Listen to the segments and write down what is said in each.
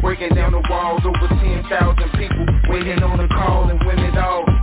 Breaking down the walls, over 10,000 people waiting on a call, and when all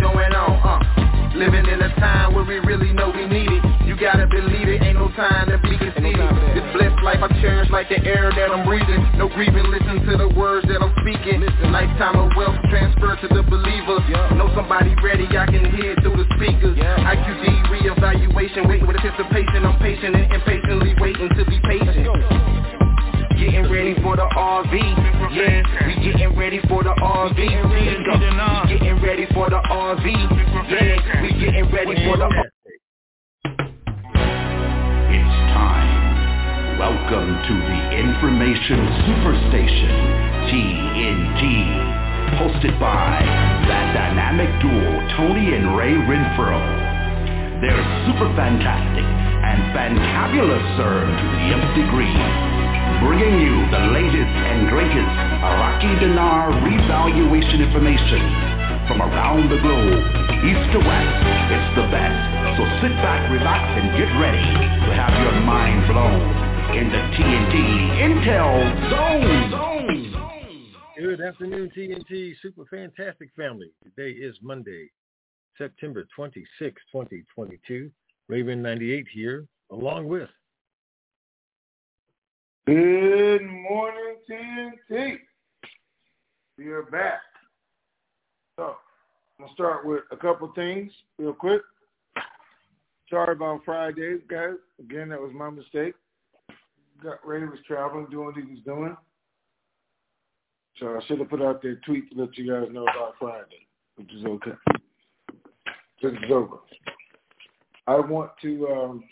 going on. Uh. Living in a time where we really know we need it. You gotta believe it, ain't no time to be conceited. time for that. This blessed life I cherish like the air that I'm breathing. No grieving, listen to the words that I'm speaking. Lifetime of wealth transferred to the believer. Know somebody ready, I can hear Information Superstation, TNT. Hosted by that dynamic duo, Tony and Ray Renfro. They're super fantastic and fantabulous, sir, to the nth degree. Bringing you the latest and greatest Iraqi dinar revaluation information from around the globe, east to west. It's the best. So sit back, relax, and get ready to have your mind blown in the TNT Intel Zone. Zone. Good afternoon, TNT Super Fantastic Family. Today is Monday, September 26, 2022. Raven 98 here, along with Good morning, TNT. We are back. So, I'm going to start with a couple things real quick. Sorry about Friday, guys. Again, that was my mistake. Got Ray was traveling, doing what he was doing. So I should have put out that tweet to let you guys know about Friday, which is okay. This is over. I want to um,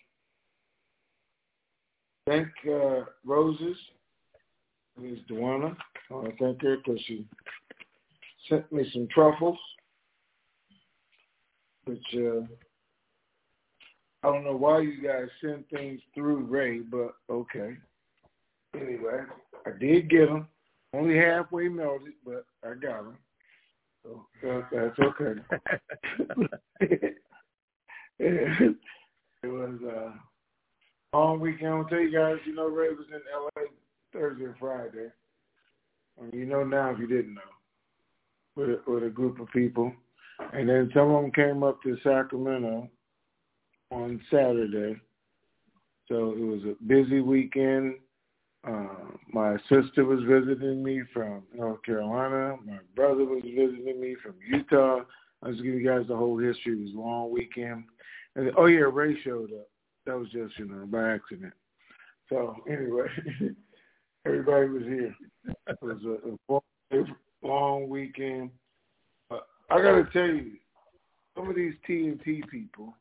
thank uh, Roses, Ms. Dewana. I want to thank her because she sent me some truffles, which uh, I don't know why you guys send things through Ray, but okay. Anyway, I did get them. Only halfway melted, but I got them. So that, that's okay. it was uh, long weekend. I'll tell you guys, you know, Ray was in L.A. Thursday and Friday. And you know now if you didn't know, with a, with a group of people. And then some of them came up to Sacramento on Saturday. So it was a busy weekend. Uh, my sister was visiting me from North Carolina. My brother was visiting me from Utah. I was giving you guys the whole history. It was a long weekend. And oh yeah, Ray showed up. That was just you know by accident. So anyway, everybody was here. It was a, a long weekend. But I got to tell you, some of these TNT people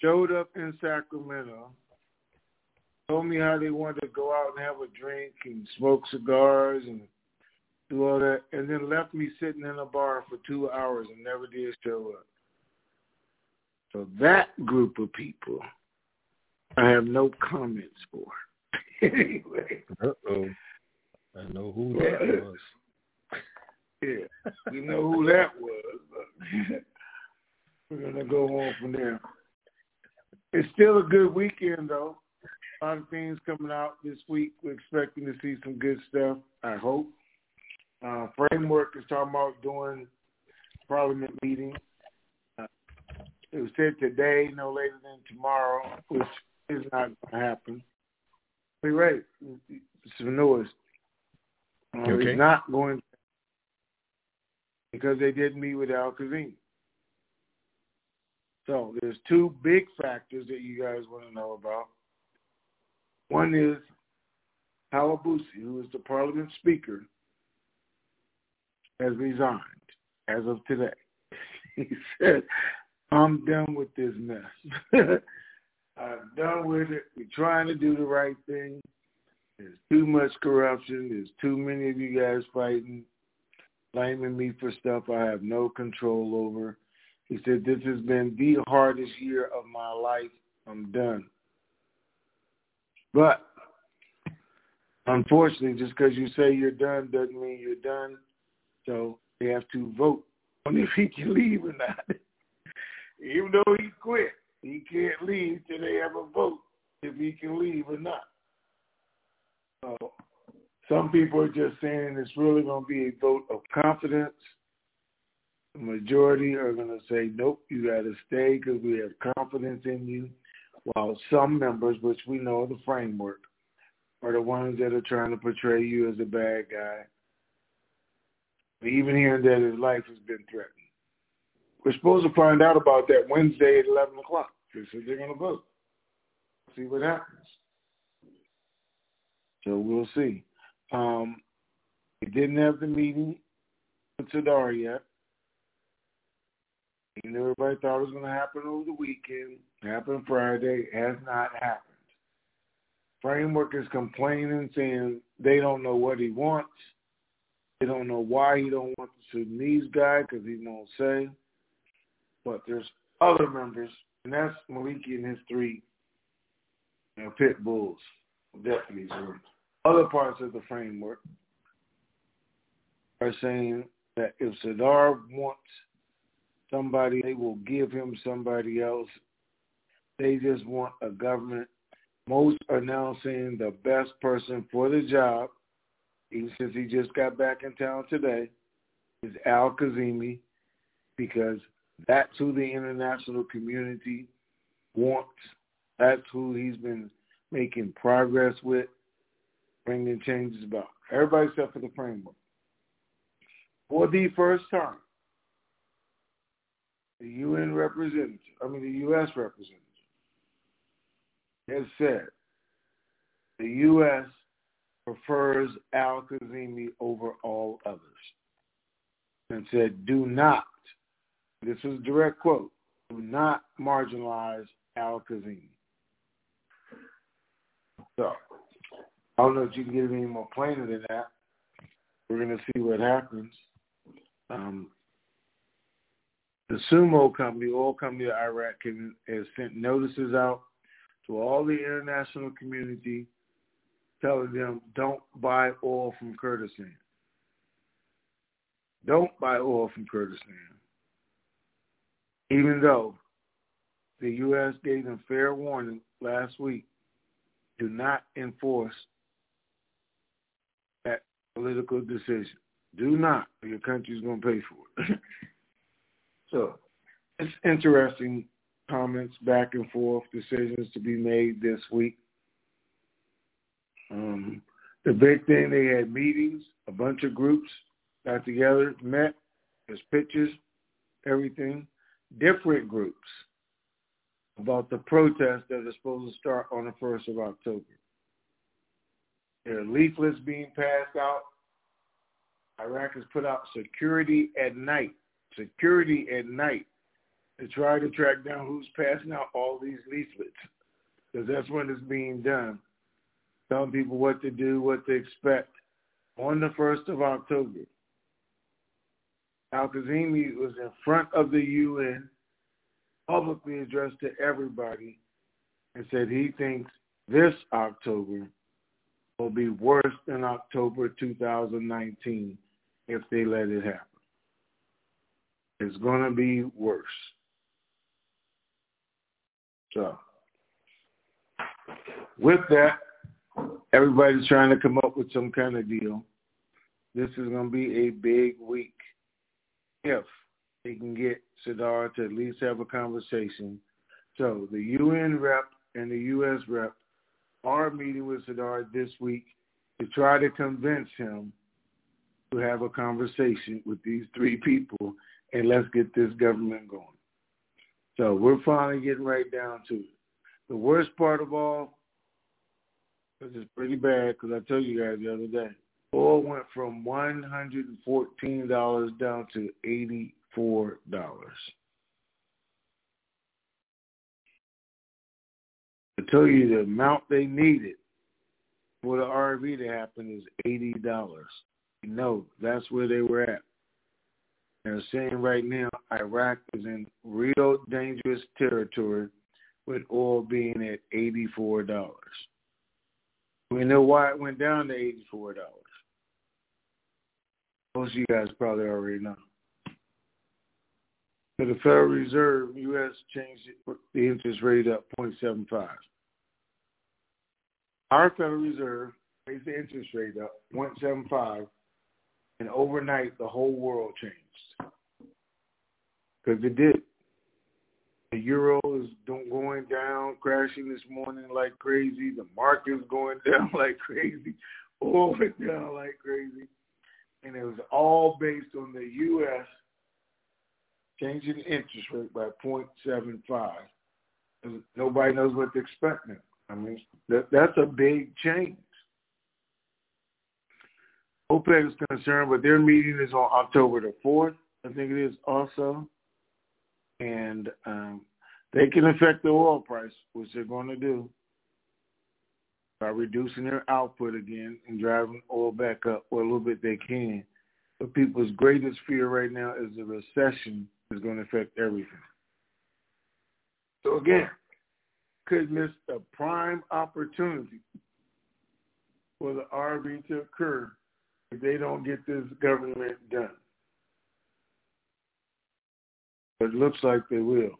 showed up in Sacramento, told me how they wanted to go out and have a drink and smoke cigars and do all that, and then left me sitting in a bar for two hours and never did show up. So that group of people, I have no comments for. anyway. Uh-oh. I know who that was. Yeah, we know who that was. We're gonna go on from there. It's still a good weekend though. A lot of things coming out this week. We're expecting to see some good stuff. I hope. Uh, framework is talking about doing parliament meeting. Uh, it was said today, no later than tomorrow, which is not going to happen. We're right. It's noise. Uh, okay. It's not going to because they didn't meet with Al Kazim. So there's two big factors that you guys want to know about. One is Halabusi, who is the parliament speaker, has resigned as of today. he said, I'm done with this mess. I'm done with it. We're trying to do the right thing. There's too much corruption. There's too many of you guys fighting, blaming me for stuff I have no control over. He said, This has been the hardest year of my life. I'm done. But unfortunately, just because you say you're done doesn't mean you're done. So they have to vote on if he can leave or not. Even though he quit, he can't leave till they have a vote if he can leave or not. So some people are just saying it's really going to be a vote of confidence. The majority are going to say, nope, you got to stay because we have confidence in you. While some members, which we know the framework, are the ones that are trying to portray you as a bad guy even hearing that his life has been threatened. We're supposed to find out about that Wednesday at 11 o'clock. They said they're going to vote. See what happens. So we'll see. Um, we didn't have the meeting with Sadr yet. Though everybody thought it was going to happen over the weekend, happened Friday, has not happened. Framework is complaining, saying they don't know what he wants. They don't know why he don't want the Sudanese guy because he won't say. But there's other members, and that's Maliki and his three you know, pit bulls, deputies, or other parts of the framework are saying that if Sadr wants somebody, they will give him somebody else. They just want a government. Most are now saying the best person for the job even since he just got back in town today, is Al Kazimi, because that's who the international community wants. That's who he's been making progress with, bringing changes about. Everybody except for the framework. For the first time, the UN representative, I mean the U.S. representative, has said the U.S prefers Al-Kazimi over all others and said, do not, this is a direct quote, do not marginalize Al-Kazimi. So, I don't know if you can get it any more plainer than that. We're going to see what happens. Um, the SOMO company, oil company of Iraq, has sent notices out to all the international community telling them don't buy oil from Kurdistan. Don't buy oil from Kurdistan. Even though the U.S. gave them fair warning last week, do not enforce that political decision. Do not, or your country's going to pay for it. so it's interesting comments back and forth, decisions to be made this week. Um, the big thing, they had meetings, a bunch of groups got together, met, there's pictures, everything, different groups about the protest that is supposed to start on the 1st of October. There are leaflets being passed out. Iraq has put out security at night, security at night to try to track down who's passing out all these leaflets because that's when it's being done. Telling people what to do, what to expect on the 1st of October. Al-Kazimi was in front of the UN, publicly addressed to everybody, and said he thinks this October will be worse than October 2019 if they let it happen. It's going to be worse. So, with that, everybody's trying to come up with some kind of deal. This is going to be a big week if they can get Sadr to at least have a conversation. So the UN rep and the U.S. rep are meeting with Sadr this week to try to convince him to have a conversation with these three people and let's get this government going. So we're finally getting right down to it. The worst part of all, this is pretty bad because I told you guys the other day, oil went from $114 down to $84. I tell you the amount they needed for the RV to happen is $80. You know, that's where they were at. They're saying right now Iraq is in real dangerous territory with oil being at $84. We know why it went down to $84. Most of you guys probably already know. But the Federal Reserve, U.S. changed the interest rate up 0.75. Our Federal Reserve raised the interest rate up 0.75, and overnight the whole world changed. Because it did. The euro is going down, crashing this morning like crazy. The market's going down like crazy. Oil went down like crazy and it was all based on the U.S. changing the interest rate by 0.75. Nobody knows what to expect now. I mean, that, that's a big change. OPEC is concerned, but their meeting is on October the 4th, I think it is also. And um, they can affect the oil price, which they're going to do by reducing their output again and driving oil back up a little bit they can. But people's greatest fear right now is the recession is going to affect everything. So again, could miss a prime opportunity for the RV to occur if they don't get this government done. But it looks like they will.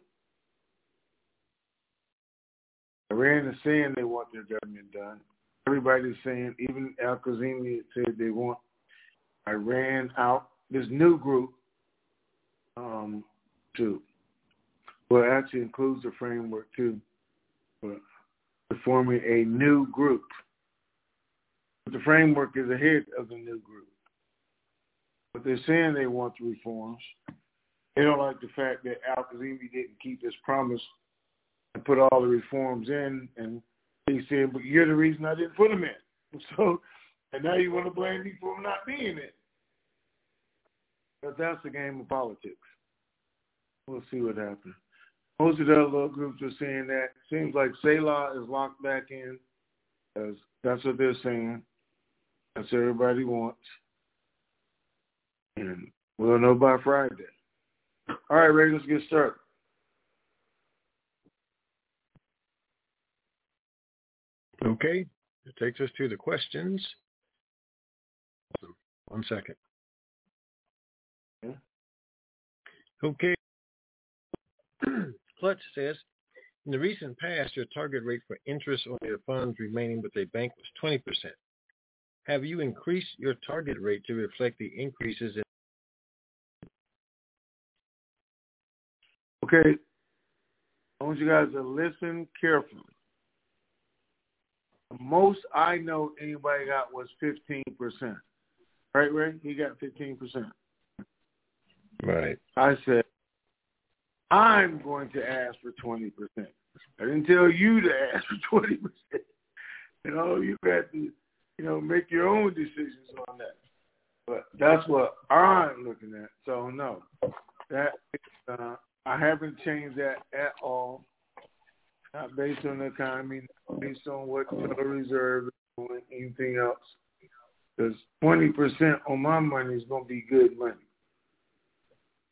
Iran is saying they want their government done. Everybody's saying, even Al Kazimi said they want Iran out. This new group, um, too. Well, actually includes the framework too, for forming a new group. But the framework is ahead of the new group. But they're saying they want the reforms. They don't like the fact that Al Kazimi didn't keep his promise and put all the reforms in, and he said, "But you're the reason I didn't put them in." So, and now you want to blame me for not being it. But that's the game of politics. We'll see what happens. Most of the other groups are saying that. Seems like Selah is locked back in, as that's what they're saying. That's everybody wants. And we'll know by Friday. All right, ready, let's get started. Okay, it takes us to the questions. One second. Okay. Clutch says, in the recent past, your target rate for interest on your funds remaining with a bank was 20%. Have you increased your target rate to reflect the increases in? Okay. I want you guys to listen carefully. The most I know anybody got was 15%. Right, Ray? He got 15%. Right. I said, I'm going to ask for 20%. I didn't tell you to ask for 20%. You know, you got to, you know, make your own decisions on that. But that's what I'm looking at. So, no, that uh, I haven't changed that at all. Not based on the economy, based on what the Reserve is doing, anything else. Because 20% on my money is to be good money.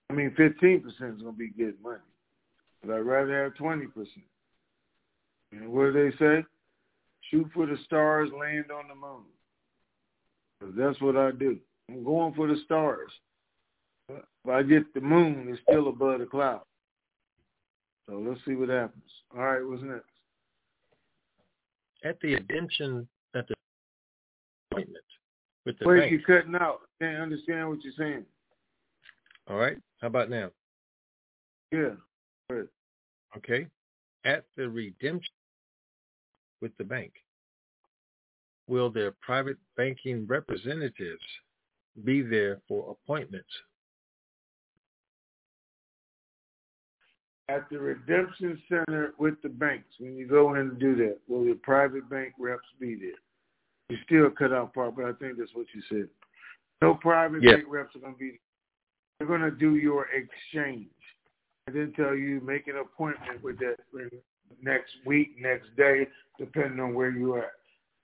I mean, 15% is going to be good money. But I'd rather have 20%. And what do they say? Shoot for the stars, land on the moon. Because that's what I do. I'm going for the stars. If I get the moon, it's still above the clouds. So let's see what happens. All right, what's next? At the redemption, at the appointment with the Wait, you're cutting out. Can't understand what you're saying. All right. How about now? Yeah. Good. Okay. At the redemption with the bank, will their private banking representatives be there for appointments? At the redemption center with the banks, when you go in to do that, will your private bank reps be there? You still cut out part, but I think that's what you said. No private bank reps are going to be. They're going to do your exchange, and then tell you make an appointment with that next week, next day, depending on where you are.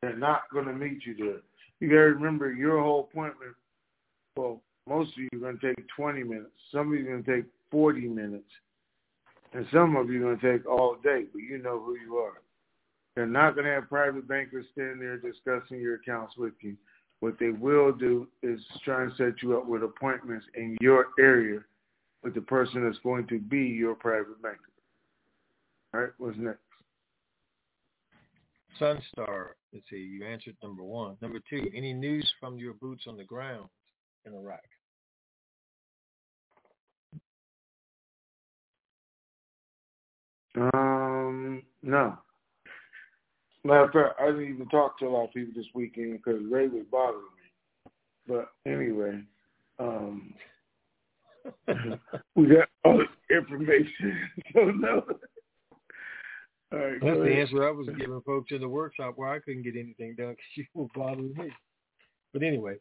They're not going to meet you there. You got to remember your whole appointment. Well, most of you are going to take 20 minutes. Some of you are going to take 40 minutes, and some of you are going to take all day. But you know who you are. They're not going to have private bankers standing there discussing your accounts with you. What they will do is try and set you up with appointments in your area with the person that's going to be your private banker. Right, what's next? Sunstar, let's see, you answered number one. Number two, any news from your boots on the ground in Iraq? Um, no. Matter of fact, I didn't even talk to a lot of people this weekend because Ray was bothering me. But anyway, um, we got all the information. so no. All right, That's the ahead. answer I was giving folks in the workshop where I couldn't get anything done because you were bothering me. But anyway,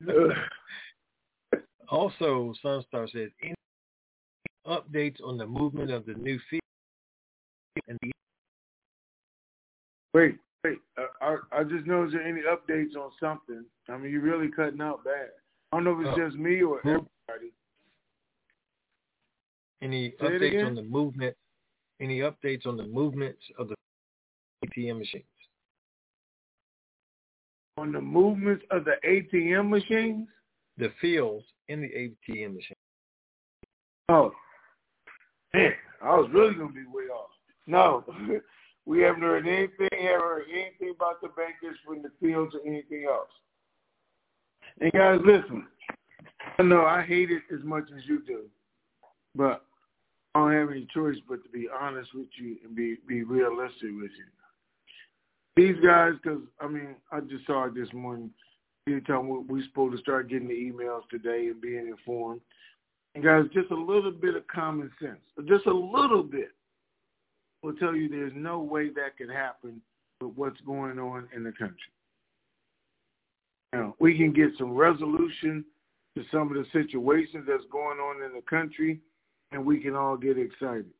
also Sunstar says any updates on the movement of the new field and the Wait, wait. Uh, I, I just know is there any updates on something? I mean, you're really cutting out bad. I don't know if it's Uh, just me or who- everybody. any Say updates on the movement any updates on the movements of the ATM machines. On the movements of the ATM machines? The fields in the ATM machine. Oh, man, I was really gonna be way off. No, we haven't heard anything, haven't heard anything about the bankers from the fields or anything else. And guys, listen, I know I hate it as much as you do, but I don't have any choice but to be honest with you and be be realistic with you. These guys, because I mean, I just saw it this morning. You tell me we're supposed to start getting the emails today and being informed. And guys, just a little bit of common sense, just a little bit, will tell you there's no way that could happen with what's going on in the country. Now, we can get some resolution to some of the situations that's going on in the country, and we can all get excited.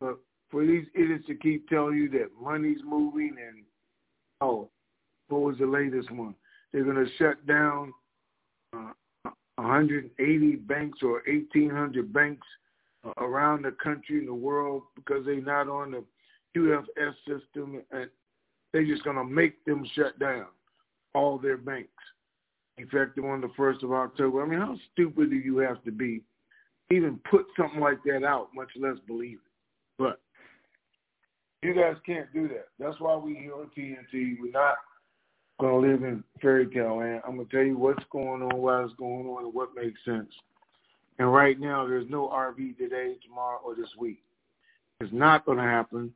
But for these idiots to keep telling you that money's moving and, oh, what was the latest one? They're going to shut down uh, 180 banks or 1,800 banks uh, around the country and the world because they're not on the QFS system, and they're just going to make them shut down all their banks effective on the 1st of October. I mean, how stupid do you have to be even put something like that out, much less believe it? But you guys can't do that. That's why we here on TNT. We're not going to live in fairy tale land. I'm going to tell you what's going on, why it's going on, and what makes sense. And right now, there's no RV today, tomorrow, or this week. It's not going to happen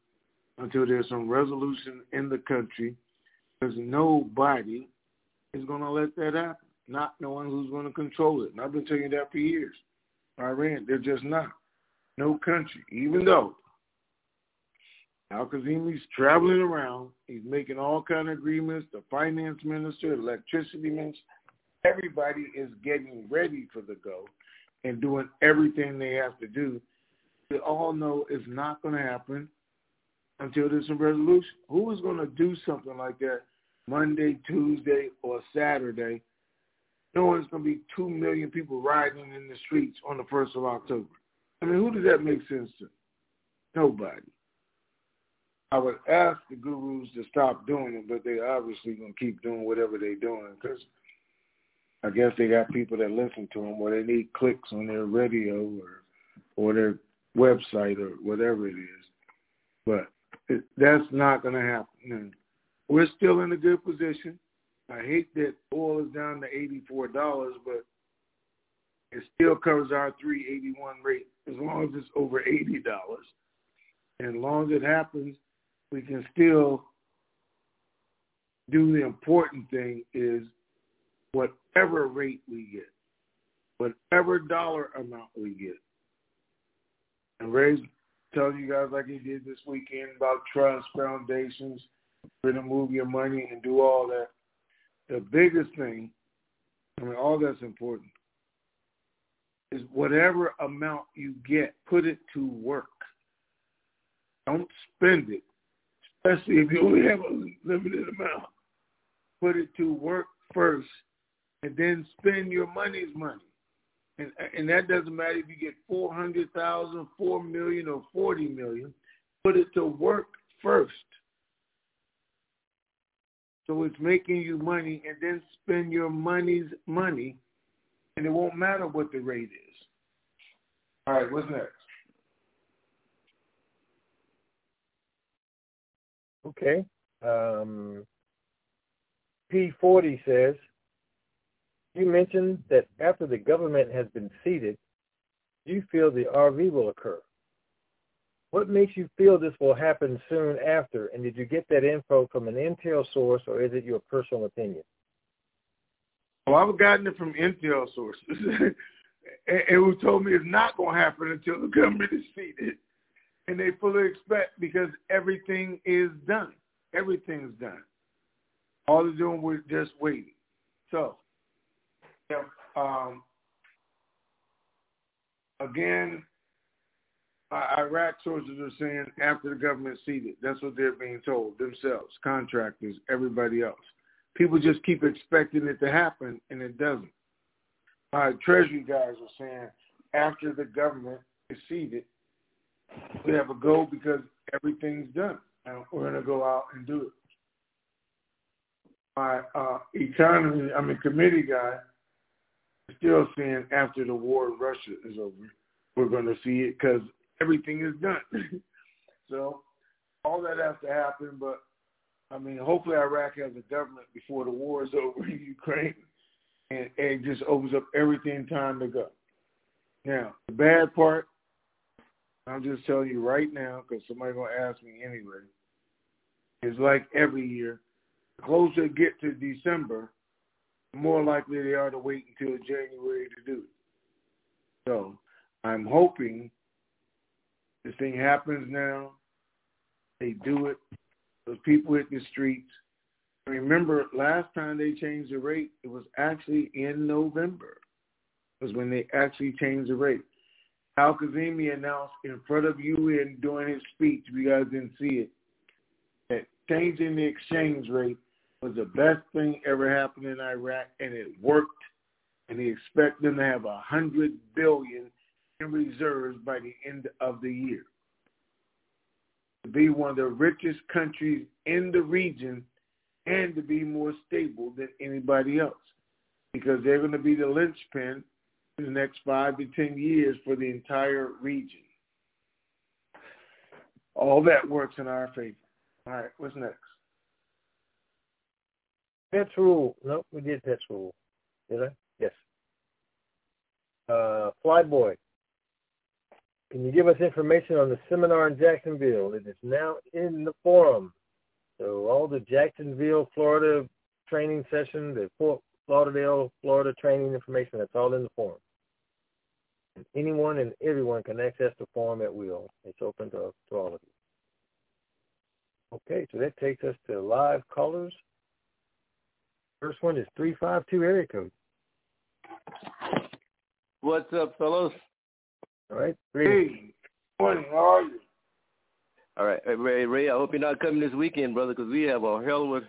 until there's some resolution in the country because nobody is going to let that happen, not knowing who's going to control it. And I've been telling you that for years. Iran, they're just not. No country, even though Al-Kazimi's traveling around. He's making all kind of agreements. The finance minister, electricity minister, everybody is getting ready for the go and doing everything they have to do. We all know it's not going to happen until there's some resolution. Who is going to do something like that Monday, Tuesday, or Saturday? No one's going to be 2 million people riding in the streets on the 1st of October. I mean, who does that make sense to? Nobody. I would ask the gurus to stop doing it, but they're obviously going to keep doing whatever they're doing because I guess they got people that listen to them or they need clicks on their radio or or their website or whatever it is. But it, that's not going to happen. We're still in a good position. I hate that oil is down to $84, but it still covers our 381 rate as long as it's over $80. And as long as it happens, we can still do the important thing is whatever rate we get, whatever dollar amount we get. And Ray's telling you guys like he did this weekend about trust foundations, for to move your money and do all that. The biggest thing, I mean, all that's important, is whatever amount you get, put it to work. Don't spend it especially if you only have a limited amount. Put it to work first, and then spend your money's money. And and that doesn't matter if you get four hundred thousand, four million, or forty million. Put it to work first. So it's making you money, and then spend your money's money, and it won't matter what the rate is. All right, what's next? Okay. Um, P40 says, you mentioned that after the government has been seated, you feel the RV will occur. What makes you feel this will happen soon after? And did you get that info from an intel source or is it your personal opinion? Well, I've gotten it from intel sources. and, who told me it's not going to happen until the government is seated and they fully expect because everything is done. Everything's done. All they're doing was just waiting. So, um, again, Iraq sources are saying after the government seated. That's what they're being told themselves, contractors, everybody else. People just keep expecting it to happen, and it doesn't. Uh, Treasury guys are saying after the government is seated, we have a goal because everything's done. And we're going to go out and do it. My uh, economy, I mean, committee guy still saying after the war in Russia is over, we're going to see it because everything is done. so all that has to happen, but I mean, hopefully Iraq has a government before the war is over in Ukraine, and, and it just opens up everything time to go. Now, the bad part I'm just telling you right now because somebody's going to ask me anyway. Is like every year. The closer it get to December, the more likely they are to wait until January to do it. So I'm hoping this thing happens now. They do it. Those people hit the streets. Remember, last time they changed the rate, it was actually in November. Was when they actually changed the rate. Al-Kazimi announced in front of you and during his speech, if you guys didn't see it, that changing the exchange rate was the best thing ever happened in Iraq, and it worked. And he expects them to have a hundred billion in reserves by the end of the year. To be one of the richest countries in the region and to be more stable than anybody else. Because they're going to be the linchpin in the next five to ten years for the entire region. All that works in our favor. All right, what's next? Pets rule. Nope, we did pets rule. Did I? Yes. Uh, Flyboy. Can you give us information on the seminar in Jacksonville? It is now in the forum. So all the Jacksonville, Florida training session, the Fort Lauderdale, Florida training information, that's all in the forum. And anyone and everyone can access the forum at will. It's open to, to all of you. Okay, so that takes us to live callers. First one is 352 area code. What's up, fellows? All right. Hey, morning. How are you? All right, Ray. Ray, I hope you're not coming this weekend, brother, because we have a hell of a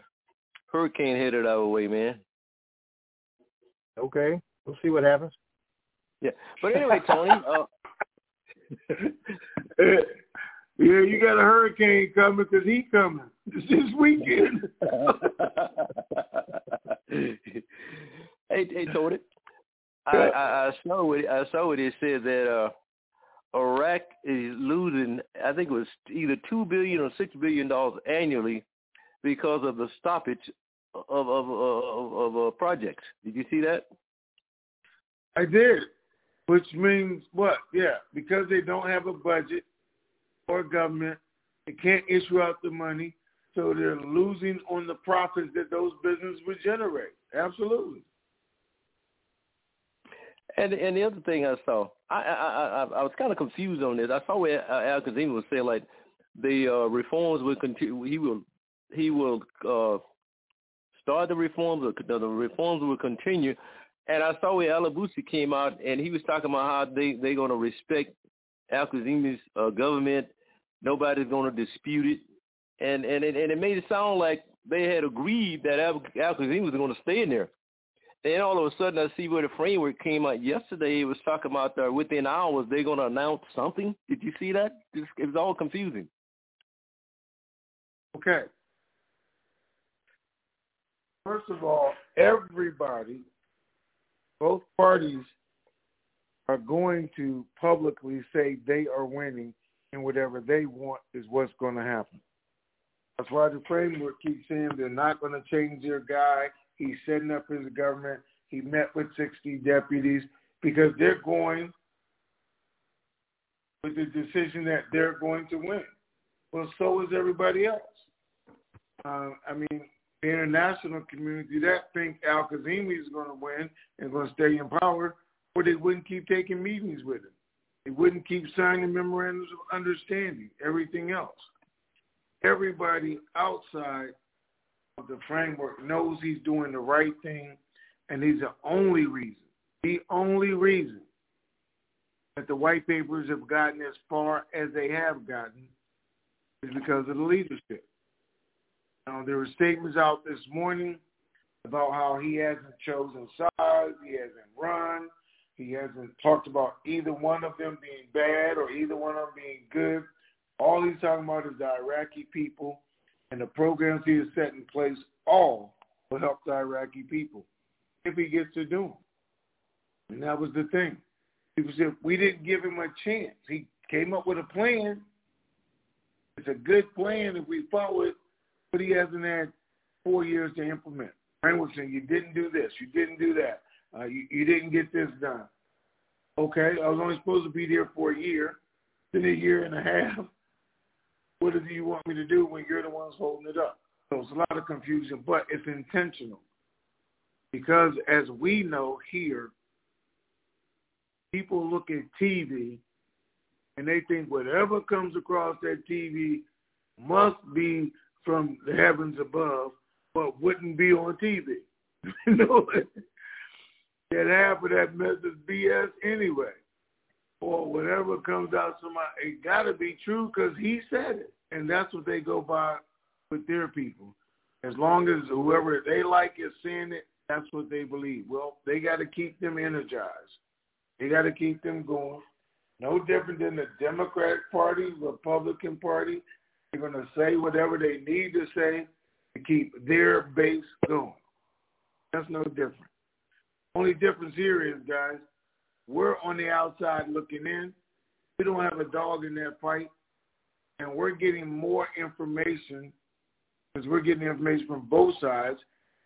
hurricane headed our way, man. Okay, we'll see what happens. Yeah, but anyway, Tony. uh, yeah, you got a hurricane coming because he coming this weekend. hey, hey, Tony. I, I, I saw what I saw what it said that uh, Iraq is losing. I think it was either two billion or six billion dollars annually because of the stoppage of of of, of uh, projects. Did you see that? I did, which means what? Yeah, because they don't have a budget or government, they can't issue out the money, so they're losing on the profits that those businesses would generate. Absolutely. And and the other thing I saw, I I I, I was kind of confused on this. I saw where Al Kazim was saying like the uh, reforms will continue. He will he will uh, start the reforms. The, the reforms will continue. And I saw where Alabusi came out and he was talking about how they they're going to respect Al Kazimi's uh, government. Nobody's going to dispute it. And and and it made it sound like they had agreed that Al, Al Kazim was going to stay in there. Then all of a sudden, I see where the framework came out yesterday. It was talking about uh, within hours they're going to announce something. Did you see that? It was all confusing. Okay. First of all, everybody, both parties, are going to publicly say they are winning, and whatever they want is what's going to happen. That's why the framework keeps saying they're not going to change their guy He's setting up his government. He met with 60 deputies because they're going with the decision that they're going to win. Well, so is everybody else. Uh, I mean, the international community that think Al Kazimi is going to win and going to stay in power, or they wouldn't keep taking meetings with him. They wouldn't keep signing memorandums of understanding, everything else. Everybody outside the framework knows he's doing the right thing, and he's the only reason, the only reason that the white papers have gotten as far as they have gotten is because of the leadership. Now, there were statements out this morning about how he hasn't chosen sides, he hasn't run, he hasn't talked about either one of them being bad or either one of them being good. All he's talking about is the Iraqi people and the programs he has set in place all will help the Iraqi people if he gets to do them. And that was the thing. People said, we didn't give him a chance. He came up with a plan. It's a good plan if we follow it, but he hasn't had four years to implement. Framework saying, you didn't do this, you didn't do that, uh, you, you didn't get this done. Okay, I was only supposed to be there for a year, then a year and a half, what do you want me to do when you're the ones holding it up? So it's a lot of confusion, but it's intentional. Because as we know here, people look at TV and they think whatever comes across that TV must be from the heavens above, but wouldn't be on TV. you know, that half of that mess is BS anyway or whatever comes out somebody, it got to be true because he said it, and that's what they go by with their people. As long as whoever they like is saying it, that's what they believe. Well, they got to keep them energized. They got to keep them going. No different than the Democratic Party, Republican Party. They're going to say whatever they need to say to keep their base going. That's no different. Only difference here is, guys, we're on the outside looking in. We don't have a dog in that fight. And we're getting more information because we're getting information from both sides.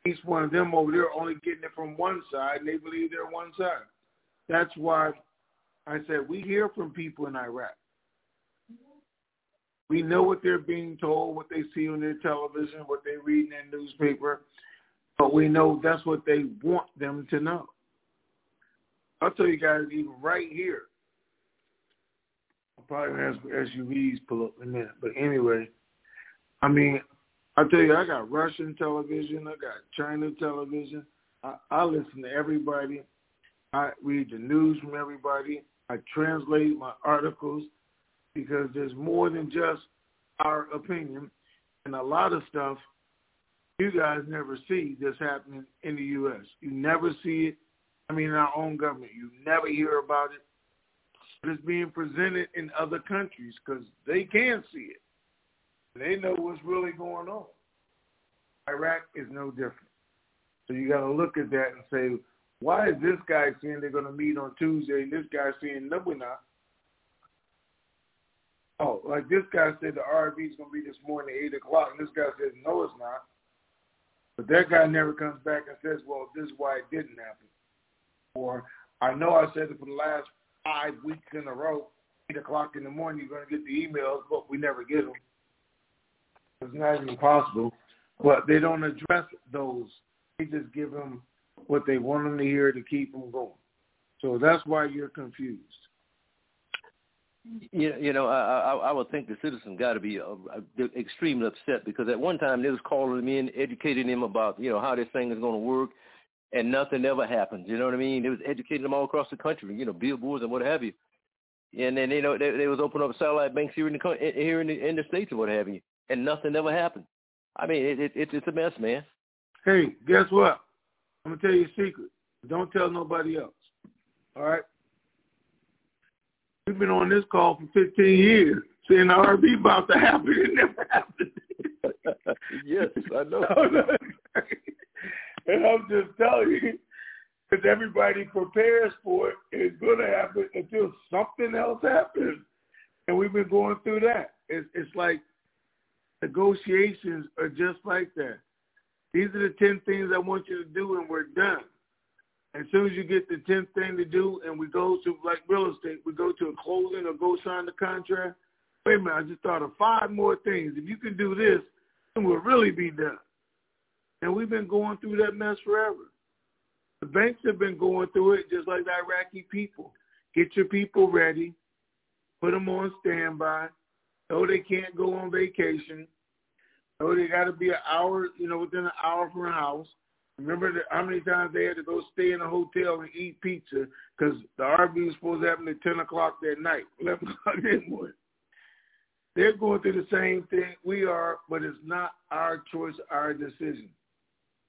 Each one of them over there only getting it from one side, and they believe they're one side. That's why I said, we hear from people in Iraq. We know what they're being told, what they see on their television, what they read in their newspaper, but we know that's what they want them to know. I'll tell you guys, even right here, I'll probably ask for SUVs pull up in a minute, but anyway, I mean, I tell you, I got Russian television, I got China television. I, I listen to everybody. I read the news from everybody. I translate my articles because there's more than just our opinion and a lot of stuff you guys never see that's happening in the U.S. You never see it. I mean, our own government, you never hear about it. But it's being presented in other countries because they can see it. They know what's really going on. Iraq is no different. So you got to look at that and say, why is this guy saying they're going to meet on Tuesday and this guy saying no, we're not? Oh, like this guy said the RV is going to be this morning at 8 o'clock, and this guy says, no, it's not. But that guy never comes back and says, well, this is why it didn't happen. Or I know I said it for the last five weeks in a row, 8 o'clock in the morning, you're going to get the emails, but we never get them. It's not even possible. But they don't address those. They just give them what they want them to hear to keep them going. So that's why you're confused. You, you know, I, I I would think the citizens got to be uh, extremely upset because at one time they was calling them in, educating them about you know how this thing is going to work, and nothing ever happens. You know what I mean? They was educating them all across the country, you know, billboards and what have you. And then you know they, they was opening up satellite banks here in the here in the, in the states and what have you, and nothing ever happened. I mean, it, it, it's it's a mess, man. Hey, guess what? I'm gonna tell you a secret. Don't tell nobody else. All right. We've been on this call for 15 years, saying the RV about to happen. It never happened. yes, I know. and I'm just telling you, because everybody prepares for it, it's going to happen until something else happens. And we've been going through that. It's, it's like negotiations are just like that. These are the 10 things I want you to do, and we're done. As soon as you get the 10th thing to do and we go to, like real estate, we go to a closing or go sign the contract, wait a minute, I just thought of five more things. If you can do this, then we'll really be done. And we've been going through that mess forever. The banks have been going through it just like the Iraqi people. Get your people ready. Put them on standby. Know they can't go on vacation. Know they got to be an hour, you know, within an hour from the house. Remember the, how many times they had to go stay in a hotel and eat pizza because the RV was supposed to happen at 10 o'clock that night, 11 o'clock that morning. They're going through the same thing we are, but it's not our choice, our decision.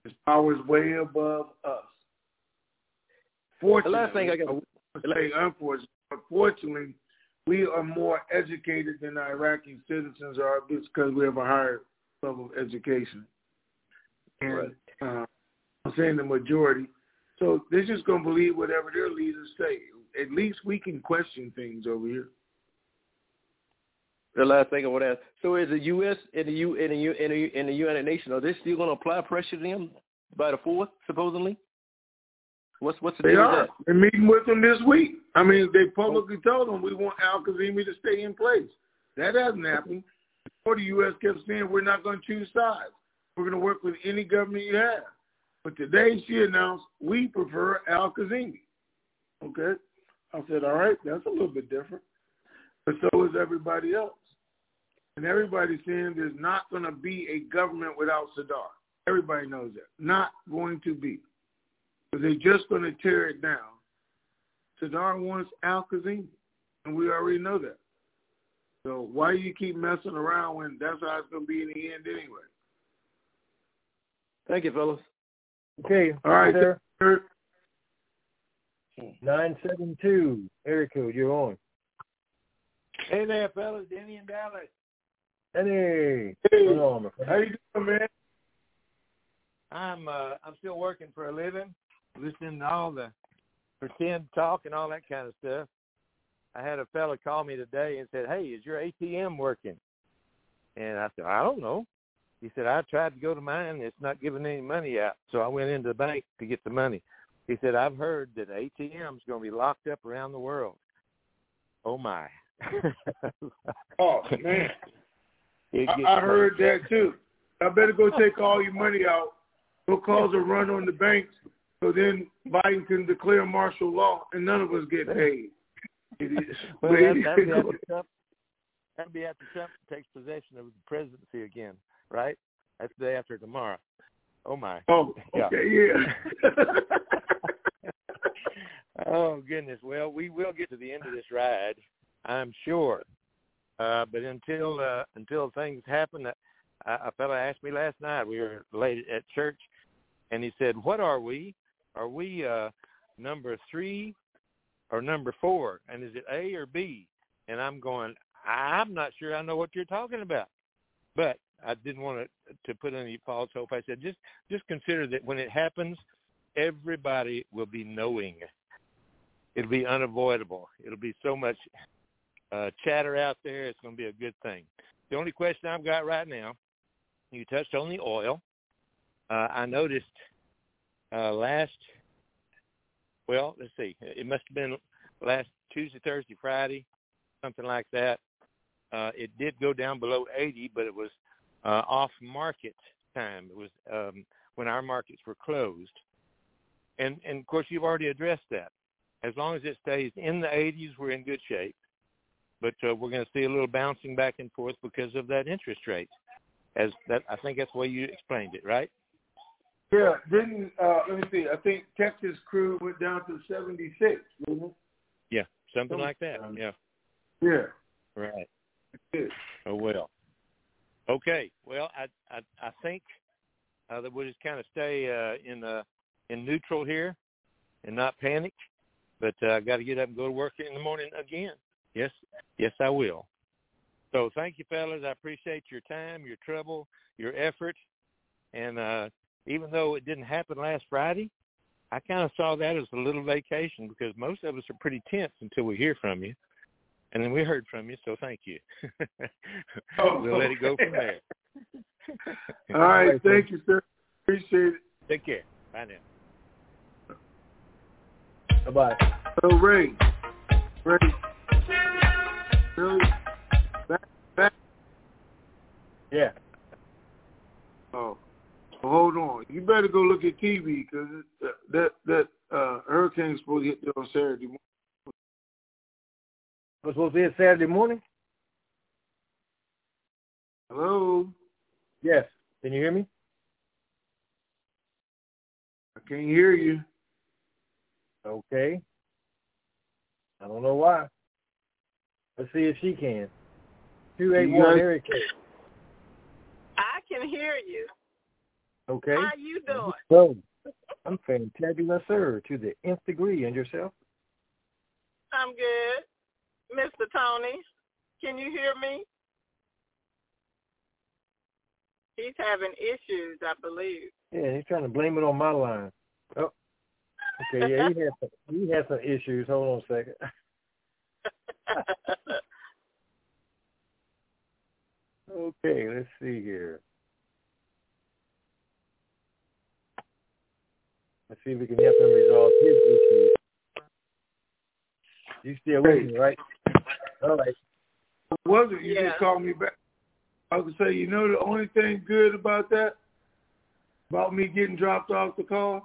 His power is way above us. Fortunately, the last thing I got to say, unfortunately, unfortunately, we are more educated than the Iraqi citizens are because we have a higher level of education. And right. uh, I'm saying the majority. So they're just going to believe whatever their leaders say. At least we can question things over here. The last thing I want to ask: So, is the U.S. and the U and the U and the, and the United Nations are they still going to apply pressure to them by the fourth, supposedly? What's what's the they deal are. with that? They're meeting with them this week. I mean, they oh. publicly told them we want Al Kazemi to stay in place. That hasn't happened. Before the U.S. kept saying we're not going to choose sides. We're going to work with any government you have. But today she announced we prefer Al Kazemi. Okay. I said, all right, that's a little bit different. But so is everybody else. And everybody's saying there's not going to be a government without Sadr. Everybody knows that. Not going to be. Because they're just going to tear it down. Sadr wants Al Kazemi. And we already know that. So why do you keep messing around when that's how it's going to be in the end anyway? Thank you, fellas. Okay. All right, sir. sir. 972. Area code, you're on. Hey there, fellas. Danny and Dallas. Hey. Hey. On. How you doing, man? I'm uh I'm still working for a living, listening to all the pretend talk and all that kind of stuff. I had a fella call me today and said, "Hey, is your ATM working?" And I said, "I don't know." He said, "I tried to go to mine. It's not giving any money out." So I went into the bank to get the money. He said, "I've heard that ATM's going to be locked up around the world. Oh my. oh man. I, I heard that too. I better go take all your money out. Go cause a run on the banks so then Biden can declare martial law and none of us get paid. Well, that, that'd be after Trump. That'd be after Trump takes possession of the presidency again, right? That's the day after tomorrow. Oh my. Oh, Yeah. okay, yeah. oh goodness. Well, we will get to the end of this ride, I'm sure. Uh, but until uh, until things happen, uh, a fellow asked me last night. We were late at church, and he said, "What are we? Are we uh, number three or number four? And is it A or B?" And I'm going, "I'm not sure. I know what you're talking about." But I didn't want to to put any false hope. I said, just just consider that when it happens, everybody will be knowing. It'll be unavoidable. It'll be so much uh, chatter out there. It's going to be a good thing. The only question I've got right now, you touched on the oil. Uh, I noticed uh, last, well, let's see, it must have been last Tuesday, Thursday, Friday, something like that. Uh, it did go down below 80, but it was uh, off market time. It was um, when our markets were closed. And, and of course, you've already addressed that. As long as it stays in the 80s, we're in good shape. But uh, we're going to see a little bouncing back and forth because of that interest rate. As that, I think that's the way you explained it, right? yeah, didn't uh let me see, I think Texas crude went down to seventy six? Yeah, something like that. Yeah, Yeah. right. Oh well. Okay. Well, I I, I think uh, that we'll just kind of stay uh, in uh, in neutral here and not panic. But uh, I got to get up and go to work in the morning again. Yes, yes, I will. So thank you, fellas. I appreciate your time, your trouble, your effort, and uh, even though it didn't happen last Friday, I kind of saw that as a little vacation because most of us are pretty tense until we hear from you. And then we heard from you, so thank you. Oh, we'll let it go from there. All right, thank you, sir. Appreciate it. Take care. Bye now. Bye-bye. So Ray. Ray. Really? Back, back. Yeah. Oh. Well, hold on. You better go look at TV because that that uh, hurricane's supposed to hit there on Saturday morning. Was supposed to be a Saturday morning? Hello? Yes. Can you hear me? I can't hear you. Okay. I don't know why. Let's see if she can. Two eight You one guys- area code. I can hear you. Okay. How you doing? So, I'm fantabulous, sir, to the nth degree. And yourself? I'm good. Mr. Tony, can you hear me? He's having issues, I believe. Yeah, he's trying to blame it on my line. Oh. Okay, yeah, he has some, he has some issues. Hold on a second. Okay, let's see here. Let's see if we can help him resolve his issues. You still with me, right? All right. Was it? You Yeah. just called me back. I was gonna say, you know, the only thing good about that, about me getting dropped off the car,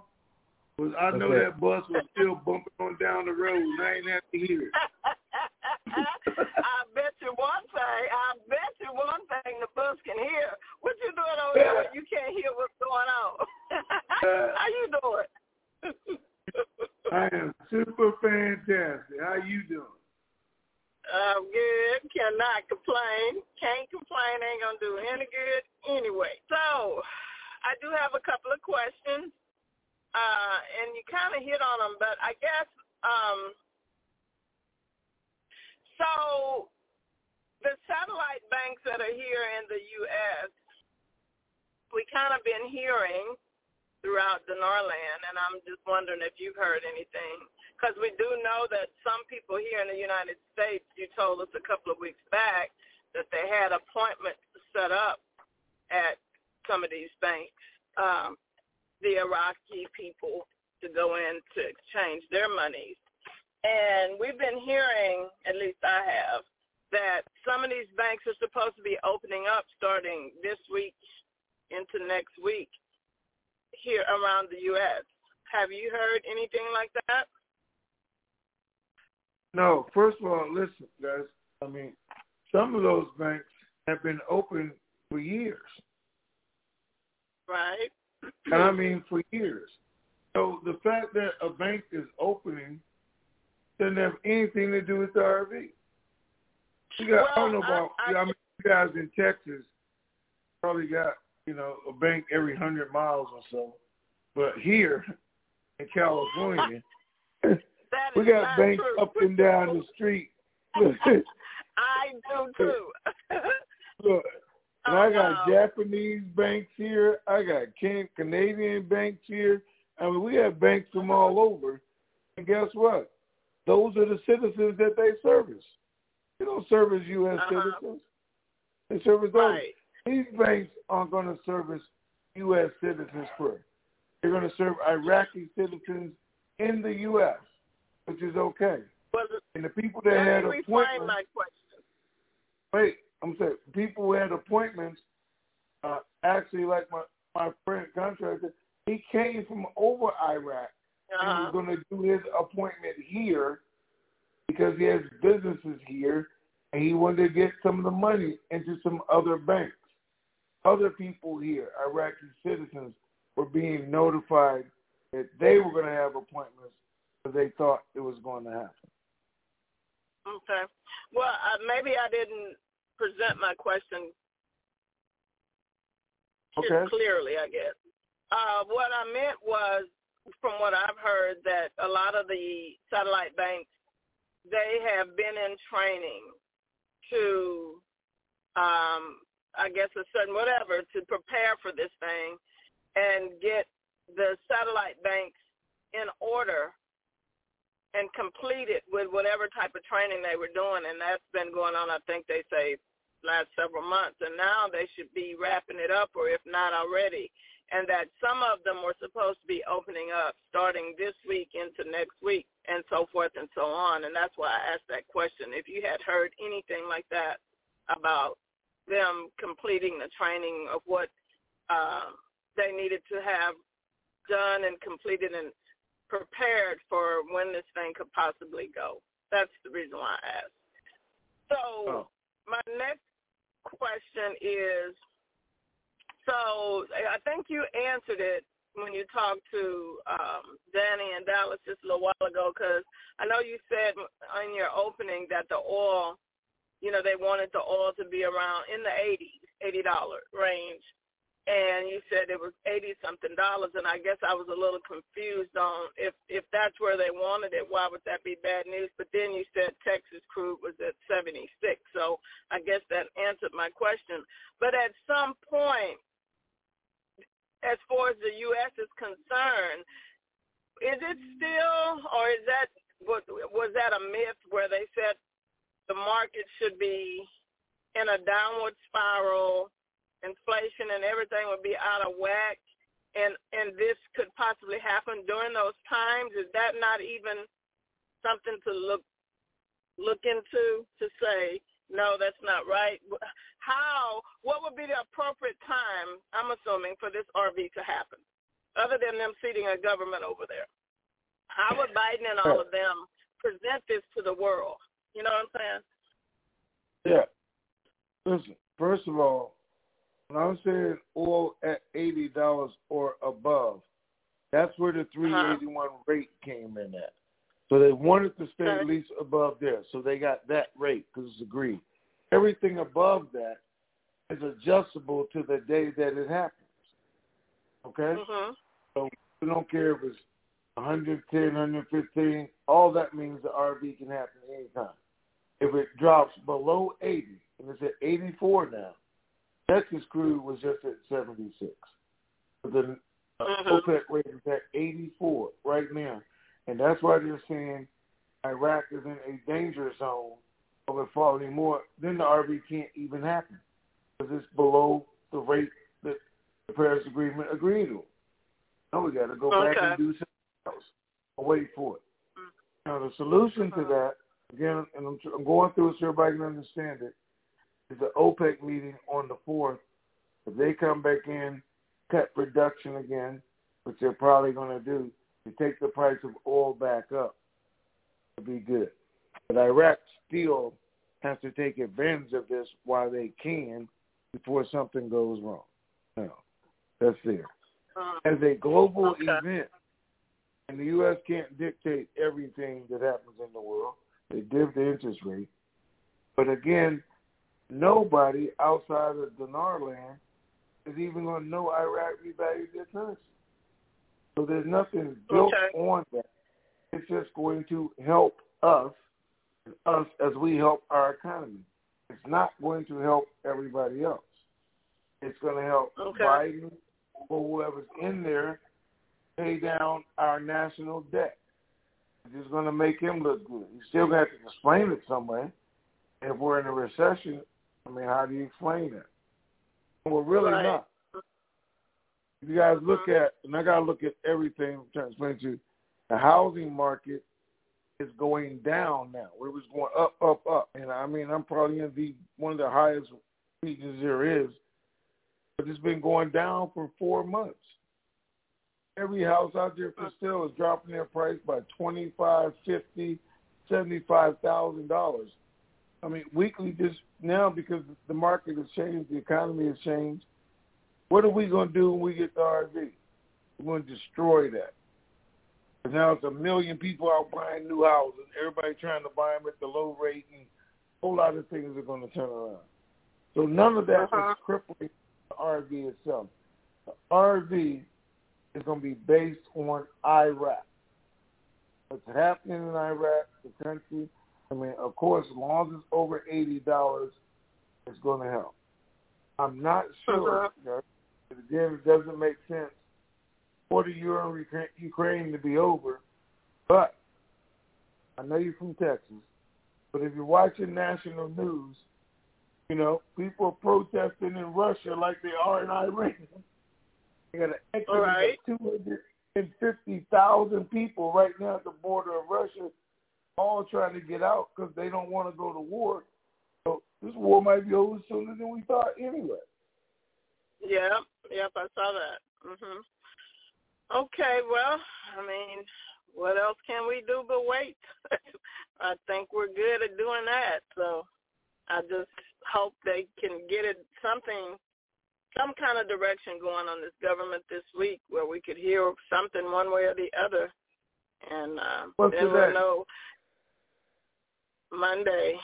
was I know Okay. that bus was still bumping on down the road, and I ain't have to hear it. I bet you one thing. I bet you one bus can hear. What you doing over there when you can't hear what's going on? How you doing? I am super fantastic. How you doing? I'm good. Cannot complain. Can't complain. Ain't gonna do any good anyway. So, I do have a couple of questions, uh, and you kind of hit on them, but I guess um, so. The satellite banks that are here in the U.S. We kind of been hearing throughout Dinar land, and I'm just wondering if you've heard anything because we do know that some people here in the United States, you told us a couple of weeks back that they had appointments set up at some of these banks, um, the Iraqi people to go in to exchange their monies. And we've been hearing, at least I have, that some of these banks are supposed to be opening up starting this week into next week here around the U.S. Have you heard anything like that? No. First of all, listen, guys. I mean, some of those banks have been open for years. Right. and I mean for years. So the fact that a bank is opening doesn't have anything to do with the RV. You got, well, I don't know about, I, I, I mean, you guys in Texas probably got, you know, a bank every hundred miles or so. But here in California, we got banks true. up and down the street. I do too. Look, oh, I got wow. Japanese banks here. I got Can- Canadian banks here. I mean, we have banks from all over. And guess what? Those are the citizens that they service. They don't service U.S. Uh-huh. citizens. They service those. Right. These banks aren't going to service U.S. citizens first. They're going to serve Iraqi citizens in the U.S., which is okay. Well, And the people that had appointments, my question. wait, I'm saying people who had appointments, uh, actually like my, my friend contractor, he came from over Iraq and Uh-huh. he was going to do his appointment here because he has businesses here and he wanted to get some of the money into some other banks. Other people here, Iraqi citizens, were being notified that they were going to have appointments because they thought it was going to happen. Okay. Well, uh, maybe I didn't present my question Okay. clearly, I guess. Uh, what I meant was, from what I've heard, that a lot of the satellite banks, they have been in training to, um, I guess, a certain whatever, to prepare for this thing and get the satellite banks in order and complete it with whatever type of training they were doing. And that's been going on, I think they say, last several months. And now they should be wrapping it up, or if not already. And that some of them were supposed to be opening up starting this week into next week and so forth and so on. And that's why I asked that question. If you had heard anything like that about them completing the training of what uh, they needed to have done and completed and prepared for when this thing could possibly go. That's the reason why I asked. So Oh. my next question is, so I think you answered it when you talked to um, Danny and Dallas just a little while ago, because I know you said in your opening that the oil, you know, they wanted the oil to be around in the 80s, $80 range and you said it was eighty something dollars and I guess I was a little confused on if if that's where they wanted it, why would that be bad news? But then you said Texas crude was at seventy six. So I guess that answered my question. But at some point as far as the US is concerned, is it still or is that was that a myth where they said the market should be in a downward spiral inflation and everything would be out of whack and and this could possibly happen during those times? Is that not even something to look look into to say no that's not right. How what would be the appropriate time i'm assuming for this rv to happen? Other than them seating a government over there. How would biden and all of them present this to the world? You know what i'm saying? Yeah. Listen, first of all, when I'm saying oil at eighty dollars or above, that's where the uh-huh. three eighty one rate came in at. So they wanted to stay at least above there, so they got that rate because it's agreed. Everything above that is adjustable to the day that it happens. Okay, mhm so we don't care if it's 110, 115. All that means the RV can happen anytime. If it drops below 80, and it's at 84 now, Texas crude was just at 76. But the Mhm. OPEC rate is at 84 right now. And that's why they're saying Iraq is in a danger zone of it falling more. Then the RV can't even happen because it's below the rate that the Paris Agreement agreed to. Now we got to go back and do something else or wait for it. Mm. Now, the solution to mm-hmm. that, again, and I'm, I'm going through it so everybody can understand it, is the OPEC meeting on the 4th. If they come back in, cut production again, which they're probably going to do, to take the price of oil back up, to be good. But Iraq still has to take advantage of this while they can before something goes wrong. No, that's there. Uh, As a global Okay. event, and the U.S. can't dictate everything that happens in the world. They give the interest rate. But again, nobody outside of Dinar land is even going to know Iraq revalued their currency. So there's nothing built Okay. on that. It's just going to help us, us as we help our economy. It's not going to help everybody else. It's going to help Okay. Biden or whoever's in there pay down our national debt. It's just going to make him look good. You still got to explain it some way. If we're in a recession, I mean, how do you explain that? We're really Right. not. You guys look at, and I got to look at everything, I'm trying to explain to you, the housing market is going down now. It was going up, up, up. And I mean, I'm probably in the one of the highest regions there is. But it's been going down for four months. Every house out there for sale is dropping their price by twenty five, fifty, seventy five thousand dollars. I mean, weekly just now because the market has changed, the economy has changed. What are we going to do when we get the RV? We're going to destroy that. now it's a million people out buying new houses. Everybody trying to buy them at the low rate, and a whole lot of things are going to turn around. So none of that Uh-huh. is crippling the RV itself. The RV is going to be based on Iraq. What's happening in Iraq, the country. I mean, of course, as long as it's over eighty dollars, it's going to help. I'm not sure. Uh-huh. Again, it doesn't make sense for the Euro Ukraine to be over. But I know you're from Texas. But if you're watching national news, you know people are protesting in Russia like they are in Iran. They got an extra right. two hundred and fifty thousand people right now at the border of Russia, all trying to get out because they don't want to go to war. So this war might be over sooner than we thought anyway. Yeah, yep, I saw that. Mhm. Okay, well, I mean, what else can we do but wait? I think we're good at doing that. So I just hope they can get it something, some kind of direction going on this government this week where we could hear something one way or the other, and uh, What's then we'll know Monday.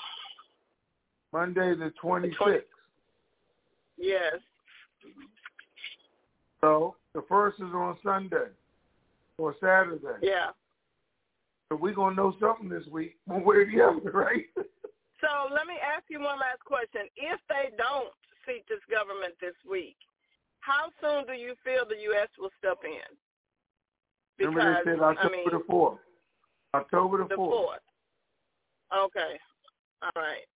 Monday the twenty sixth. Yes. So the first is on Sunday or Saturday. Yeah. So we're gonna know something this week, one way or the other, right? So let me ask you one last question. If they don't seat this government this week, how soon do you feel the U.S. will step in? Because Remember they said October I mean, the fourth. October the fourth. Okay. All right.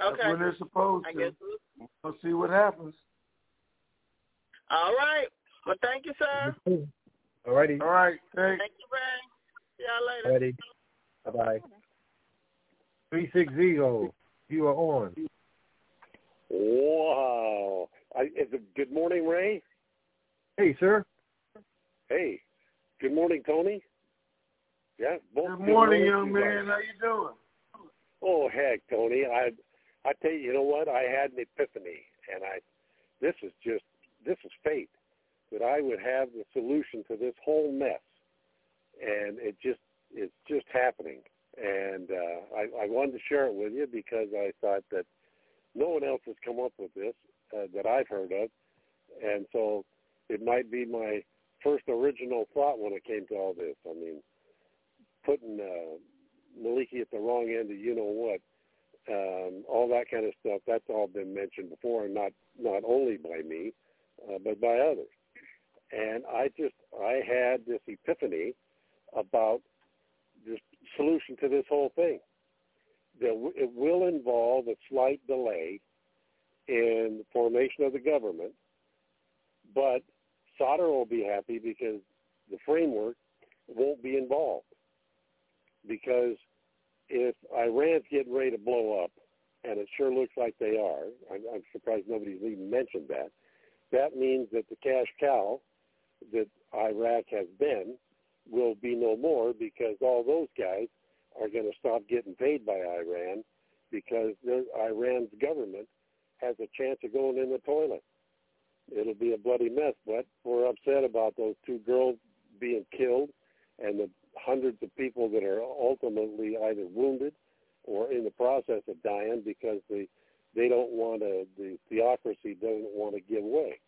Okay. That's when they're supposed I to. guess. We'll see what happens. All right. Well, thank you, sir. All righty. All right, thanks. Thank you, Ray. See y'all later. All righty. Bye-bye. 360, you are on. Wow. I, is it, good morning, Ray. Hey, sir. Hey. Good morning, Tony. Yeah. Both Good morning, to young man. How you doing? Oh heck, Tony. I I tell you, you know what? I had an epiphany, and I this is just this is fate that I would have the solution to this whole mess, and it just it's just happening. And uh, I, I wanted to share it with you because I thought that no one else has come up with this uh, that I've heard of, and so it might be my first original thought when it came to all this. I mean, putting uh, Maliki at the wrong end of you know what, um, all that kind of stuff. That's all been mentioned before, and not not only by me, uh, but by others. And I just I had this epiphany about the solution to this whole thing. That it will involve a slight delay in the formation of the government, but Sadr will be happy because the framework won't be involved. because if Iran's getting ready to blow up, and it sure looks like they are, I'm, I'm surprised nobody's even mentioned that. That means that the cash cow that Iraq has been will be no more because all those guys are going to stop getting paid by Iran because Iran's government has a chance of going in the toilet. It'll be a bloody mess, but we're upset about those two girls being killed and the hundreds of people that are ultimately either wounded or in the process of dying because they they don't want to the theocracy doesn't want to give way.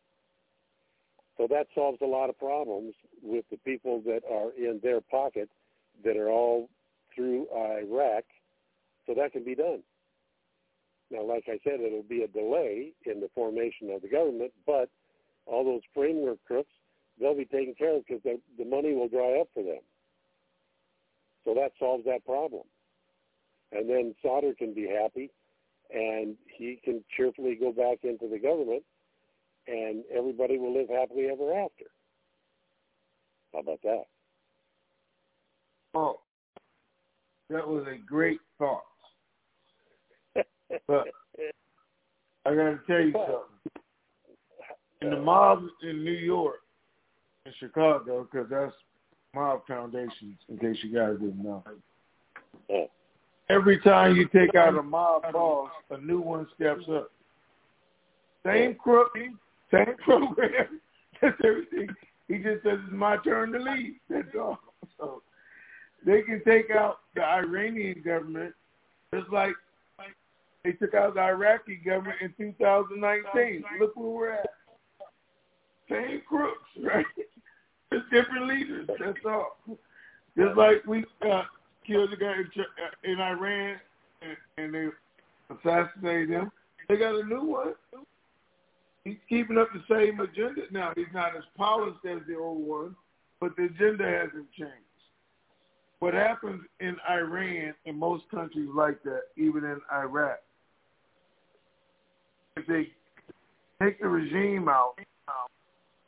So that solves a lot of problems with the people that are in their pocket that are all through Iraq. So that can be done. Now, like I said, it'll be a delay in the formation of the government, but all those framework crooks, they'll be taken care of because the, money will dry up for them. So that solves that problem. And then Sadr can be happy and he can cheerfully go back into the government and everybody will live happily ever after. How about that? Oh, that was a great thought. but I got to tell you something. In the mob in New York, in Chicago, because that's mob foundations, in case you guys didn't know. Every time you take out a mob boss, a new one steps up. Same crook, same program, just everything. He just says it's my turn to lead. That's all. So they can take out the Iranian government just like they took out the Iraqi government in 2019. Look where we're at. Same crooks, right? Just different leaders. That's all. Just like we uh, killed the guy uh, in Iran and, and they assassinated him, they got a new one. He's keeping up the same agenda. Now, he's not as polished as the old one, but the agenda hasn't changed. What happens in Iran and most countries like that, even in Iraq, if they take the regime out,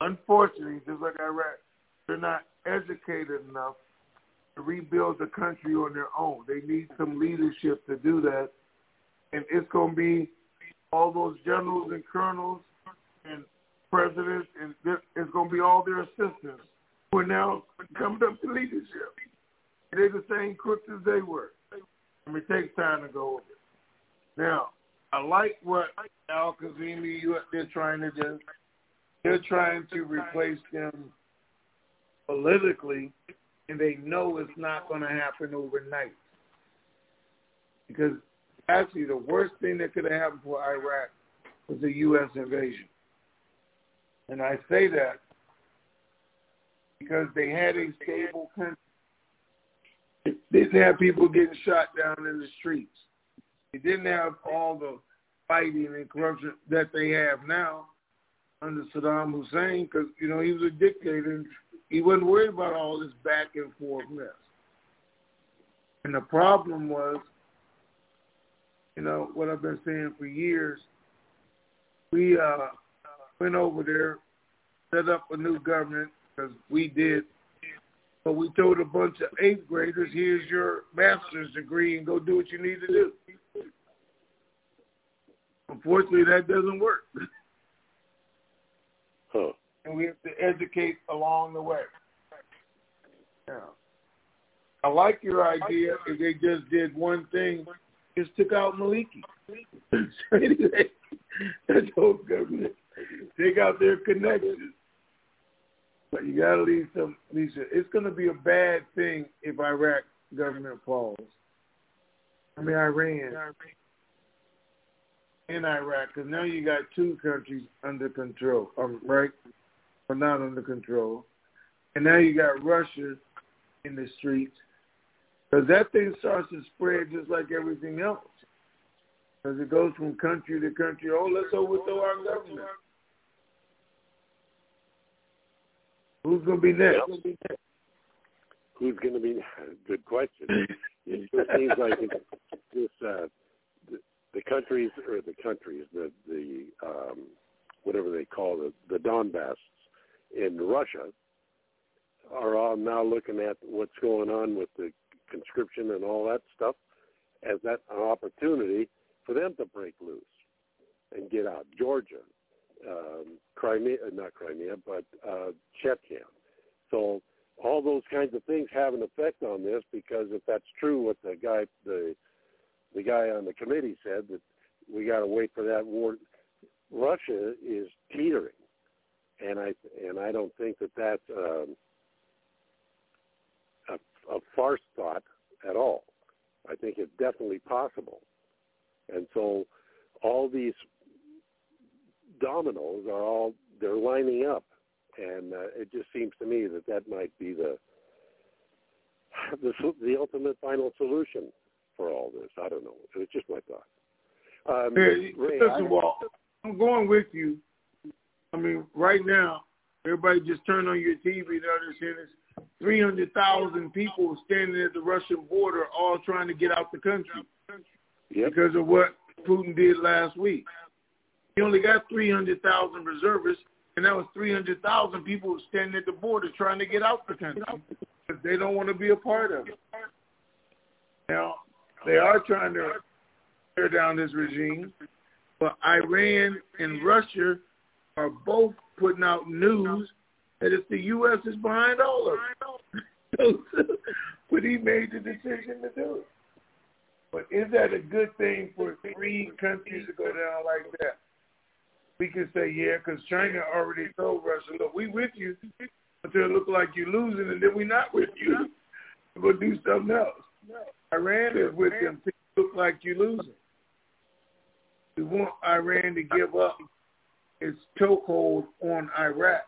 unfortunately, just like Iraq, they're not educated enough rebuild the country on their own. They need some leadership to do that. And it's going to be all those generals and colonels and presidents, and it's going to be all their assistants who are now coming up to leadership. They're the same crooks as they were. I mean, it takes time to go over. Now, I like what Al Kazemi, they're trying to do. They're trying to replace them politically, and they know it's not going to happen overnight. Because actually, the worst thing that could have happened for Iraq was a U.S. invasion. And I say that because they had a stable country. They didn't have people getting shot down in the streets. They didn't have all the fighting and corruption that they have now under Saddam Hussein because, you know, he was a dictator and he wasn't worried about all this back and forth mess. And the problem was, you know, what I've been saying for years, we uh, went over there, set up a new government because we did. But we told a bunch of eighth graders, here's your master's degree and go do what you need to do. Unfortunately, that doesn't work. And we have to educate along the way. Yeah. I like your idea if they just did one thing, just took out Maliki. That's whole government. Take out their connections. But you got to leave some. Lisa, it's going to be a bad thing if Iraq government falls. I mean, Iran in Iraq, because now you got two countries under control, um, right? Or not under control. And now you got Russia in the streets. Because that thing starts to spread just like everything else. Because it goes from country to country. Oh, let's overthrow our government. Who's going to be next? Who's going to be? Good question. it seems like this uh, the, the countries or the countries the the um, whatever they call it the Donbass in Russia are all now looking at what's going on with the conscription and all that stuff as that an opportunity for them to break loose and get out. Georgia, um, Crimea, uh, not Crimea, but uh, Chechnya. So all those kinds of things have an effect on this because if that's true, what the guy the the guy on the committee said that we got to wait for that war. Russia is teetering, and I and I don't think that that's um, a, a farce thought at all. I think it's definitely possible, and so all these dominoes are all they're lining up, and uh, it just seems to me that that might be the the the ultimate final solution for all this. I don't know. It's just my thought. Um, hey, Ray, listen, Walt, I'm going with you. I mean, right now, everybody just turn on your TV and understand there's 300,000 people standing at the Russian border all trying to get out the country yep. because of what Putin did last week. He only got 300,000 reservists, and that was 300,000 people standing at the border trying to get out the country. But they don't want to be a part of it. Now, they are trying to tear down this regime, but Iran and Russia are both putting out news that if the U.S. is behind all of it. but he made the decision to do it. But is that a good thing for three countries to go down like that? We can say, yeah, because China already told Russia, look, we with you until it look like you're losing, and then we're not with you. We're going to do something else. Iran is with them until it look like you're losing. We want Iran to give up its chokehold on Iraq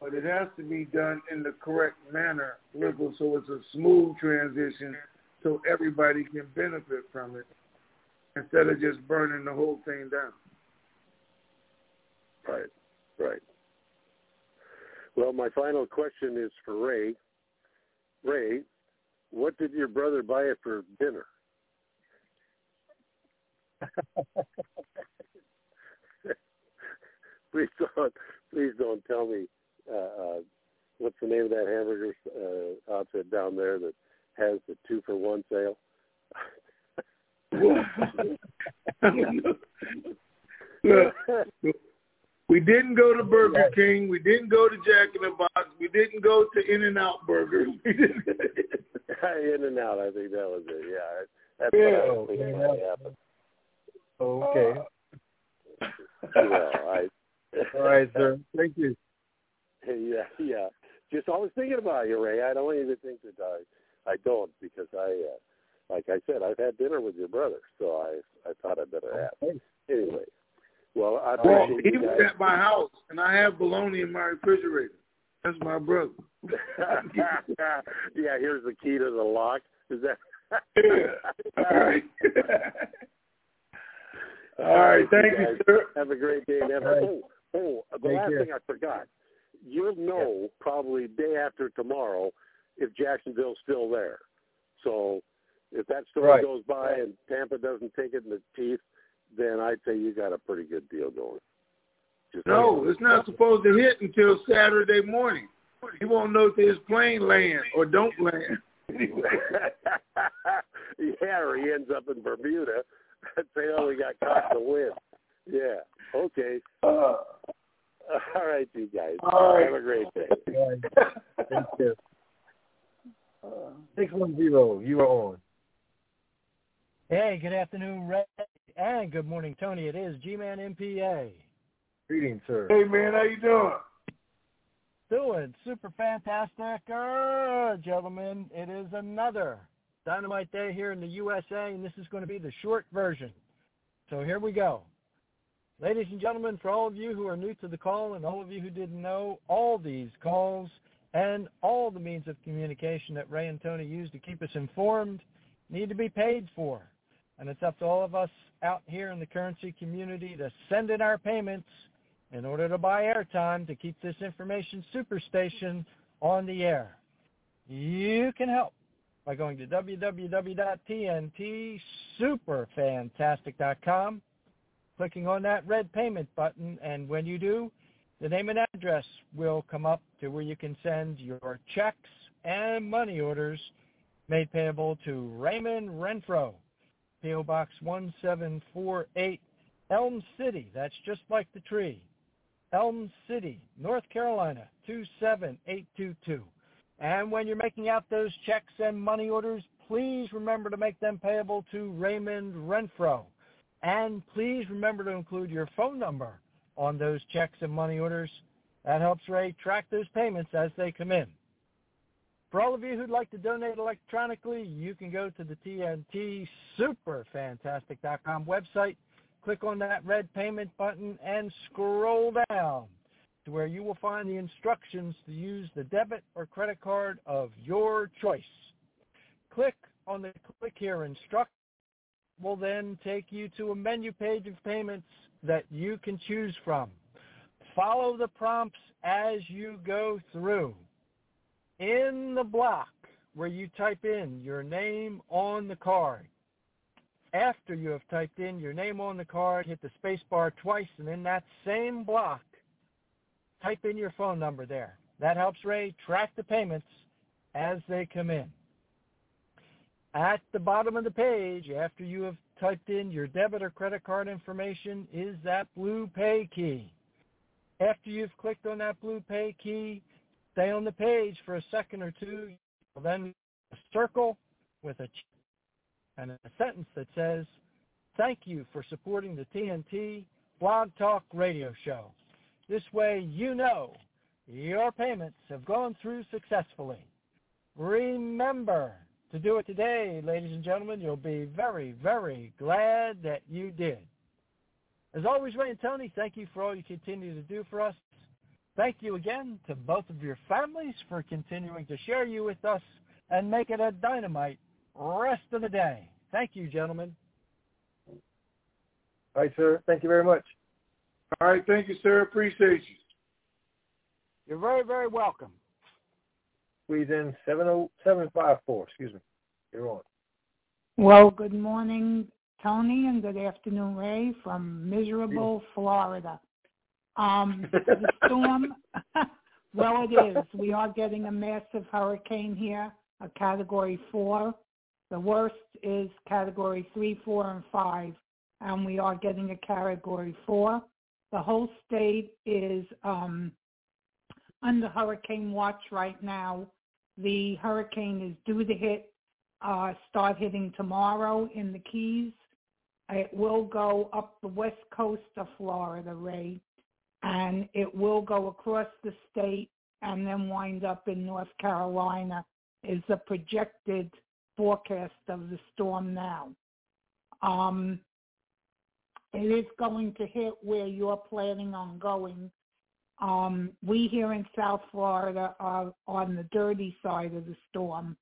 but it has to be done in the correct manner, Ripple, so it's a smooth transition so everybody can benefit from it instead of just burning the whole thing down. Right, right. Well, my final question is for Ray. Ray, what did your brother buy it for dinner? please don't, please don't tell me uh, uh, what's the name of that hamburger uh, outfit down there that has the two for one sale? we didn't go to Burger King. We didn't go to Jack in the Box. We didn't go to In and Out Burger. In and Out, I think that was it. Yeah, that's yeah. what I was thinking might happen. Okay. Yeah, I. All right, sir. Thank you. Yeah, yeah. Just always thinking about you, Ray. I don't even think that I, I don't because I, uh, like I said, I've had dinner with your brother, so I, I thought I'd better ask. Anyway, well, I well, he you was at my house, and I have bologna in my refrigerator. That's my brother. yeah, here's the key to the lock. Is that? All right. All right. Thank you, guys. sir. Have a great day. And have All right. Oh, the Take last care. thing I forgot. You'll know probably day after tomorrow if Jacksonville's still there. So if that story Right. goes by and Tampa doesn't take it in the teeth, then I'd say you got a pretty good deal going. Just No, it's not supposed to hit until Saturday morning. He won't know if his plane land or don't land. yeah, or he ends up in Bermuda and say, "Oh, we got caught in the wind." Yeah. Okay. Uh, All right, you guys. All right. Have a great day. All right. Thank you. Six one zero. You are on. Hey, good afternoon, Ray, and good morning, Tony. It is G-Man MPA. Greetings, sir. hey man, how you doing? Doing super fantastic, uh, gentlemen. It is another Dynamite Day here in the USA, and this is going to be the short version. So here we go. Ladies and gentlemen, for all of you who are new to the call and all of you who didn't know, all these calls and all the means of communication that Ray and Tony use to keep us informed need to be paid for. And it's up to all of us out here in the currency community to send in our payments in order to buy airtime to keep this information superstation on the air. You can help by going to www.tntsuperfantastic.com, clicking on that red payment button, and when you do, the name and address will come up to where you can send your checks and money orders made payable to Raymond Renfro, P.O. Box 1748, Elm City. That's just like the tree. Elm City, North Carolina, 27822. And when you're making out those checks and money orders, please remember to make them payable to Raymond Renfro. And please remember to include your phone number on those checks and money orders. That helps Ray track those payments as they come in. For all of you who'd like to donate electronically, you can go to the TNT SuperFantastic.com website, click on that red payment button, and scroll down to where you will find the instructions to use the debit or credit card of your choice. Click on the click here instruct will then take you to a menu page of payments that you can choose from. Follow the prompts as you go through in the block where you type in your name on the card. After you have typed in your name on the card, hit the space bar twice, and in that same block, type in your phone number there. That helps Ray track the payments as they come in. At the bottom of the page, after you have typed in your debit or credit card information, is that blue pay key. After you've clicked on that blue pay key, stay on the page for a second or two, then a circle with a and a sentence that says, thank you for supporting the TNT Blog Talk radio show. This way you know your payments have gone through successfully. Remember to do it today, ladies and gentlemen. You'll be very, very glad that you did. As always, Ray and Tony, thank you for all you continue to do for us. Thank you again to both of your families for continuing to share you with us and make it a dynamite rest of the day. Thank you, gentlemen. All right, sir. Thank you very much. All right. Thank you, sir. Appreciate you. You're very, very welcome. Squeeze in 70754. Excuse me. You're on. Well, good morning, Tony, and good afternoon, Ray, from miserable Florida. Um, the storm, well, it is. We are getting a massive hurricane here, a Category 4. The worst is Category 3, 4, and 5, and we are getting a Category 4. The whole state is um, under hurricane watch right now. The hurricane is due to hit, uh, start hitting tomorrow in the Keys. It will go up the west coast of Florida, Ray, and it will go across the state and then wind up in North Carolina is the projected forecast of the storm now. Um, it is going to hit where you're planning on going. Um, we here in South Florida are on the dirty side of the storm,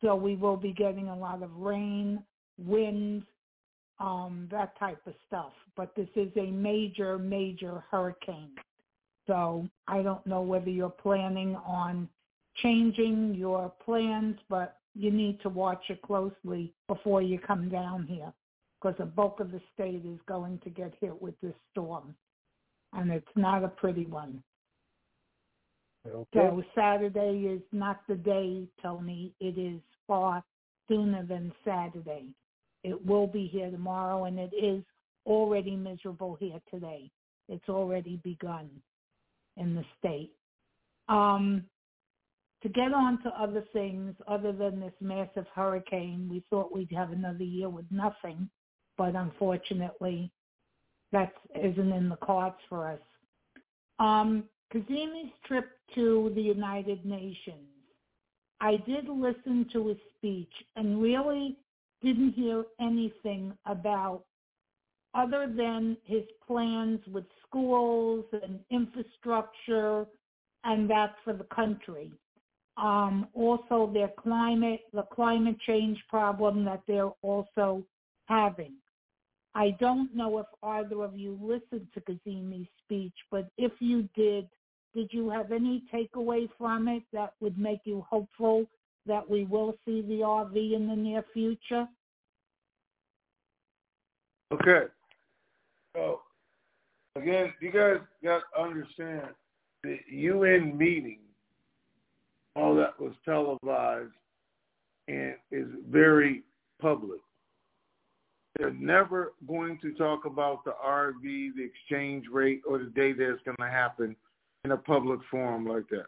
so we will be getting a lot of rain, wind, um, that type of stuff. But this is a major, major hurricane. So I don't know whether you're planning on changing your plans, but you need to watch it closely before you come down here because the bulk of the state is going to get hit with this storm. And it's not a pretty one. Okay. So Saturday is not the day, Tony. It is far sooner than Saturday. It will be here tomorrow, and it is already miserable here today. It's already begun in the state. Um, to get on to other things other than this massive hurricane, we thought we'd have another year with nothing, but unfortunately, that isn't in the cards for us. Um, Kadhimi's trip to the United Nations. I did listen to his speech and really didn't hear anything about other than his plans with schools and infrastructure and that for the country. Um, also their climate, the climate change problem that they're also having. I don't know if either of you listened to Kadhimi's speech, but if you did, did you have any takeaway from it that would make you hopeful that we will see the RV in the near future? Okay. So again, you guys got to understand the UN meeting, all that was televised, and is very public. They're never going to talk about the RV, the exchange rate, or the day that it's going to happen in a public forum like that.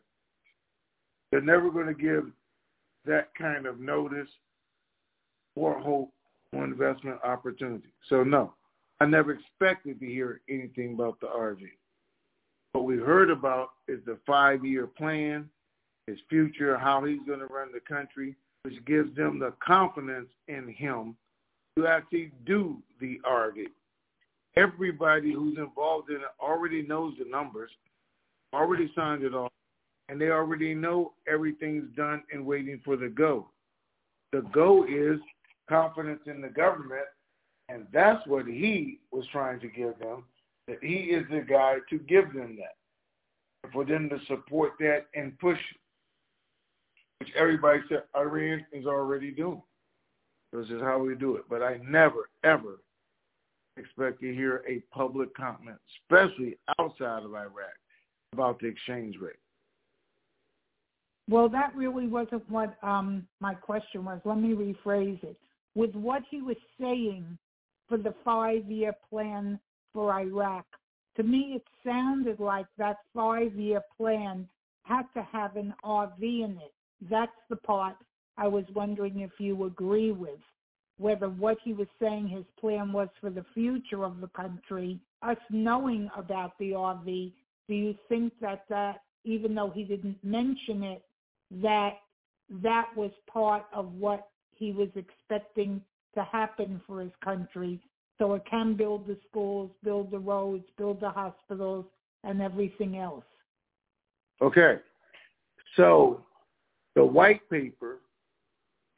They're never going to give that kind of notice or hope on investment opportunity. So no, I never expected to hear anything about the RV. What we heard about is the five-year plan, his future, how he's going to run the country, which gives them the confidence in him to actually do the RV. Everybody who's involved in it already knows the numbers, already signed it off, and they already know everything's done and waiting for the go. The go is confidence in the government, and that's what he was trying to give them, that he is the guy to give them that, for them to support that and push, which everybody said Iran is already doing. This is how we do it. But I never, ever expect to hear a public comment, especially outside of Iraq, about the exchange rate. Well, that really wasn't what um, my question was. Let me rephrase it. With what he was saying for the five-year plan for Iraq, to me it sounded like that five-year plan had to have an RV in it. That's the part I was wondering if you agree with, whether what he was saying his plan was for the future of the country, us knowing about the RV, do you think that that, even though he didn't mention it, that that was part of what he was expecting to happen for his country so it can build the schools, build the roads, build the hospitals, and everything else. Okay. So the white paper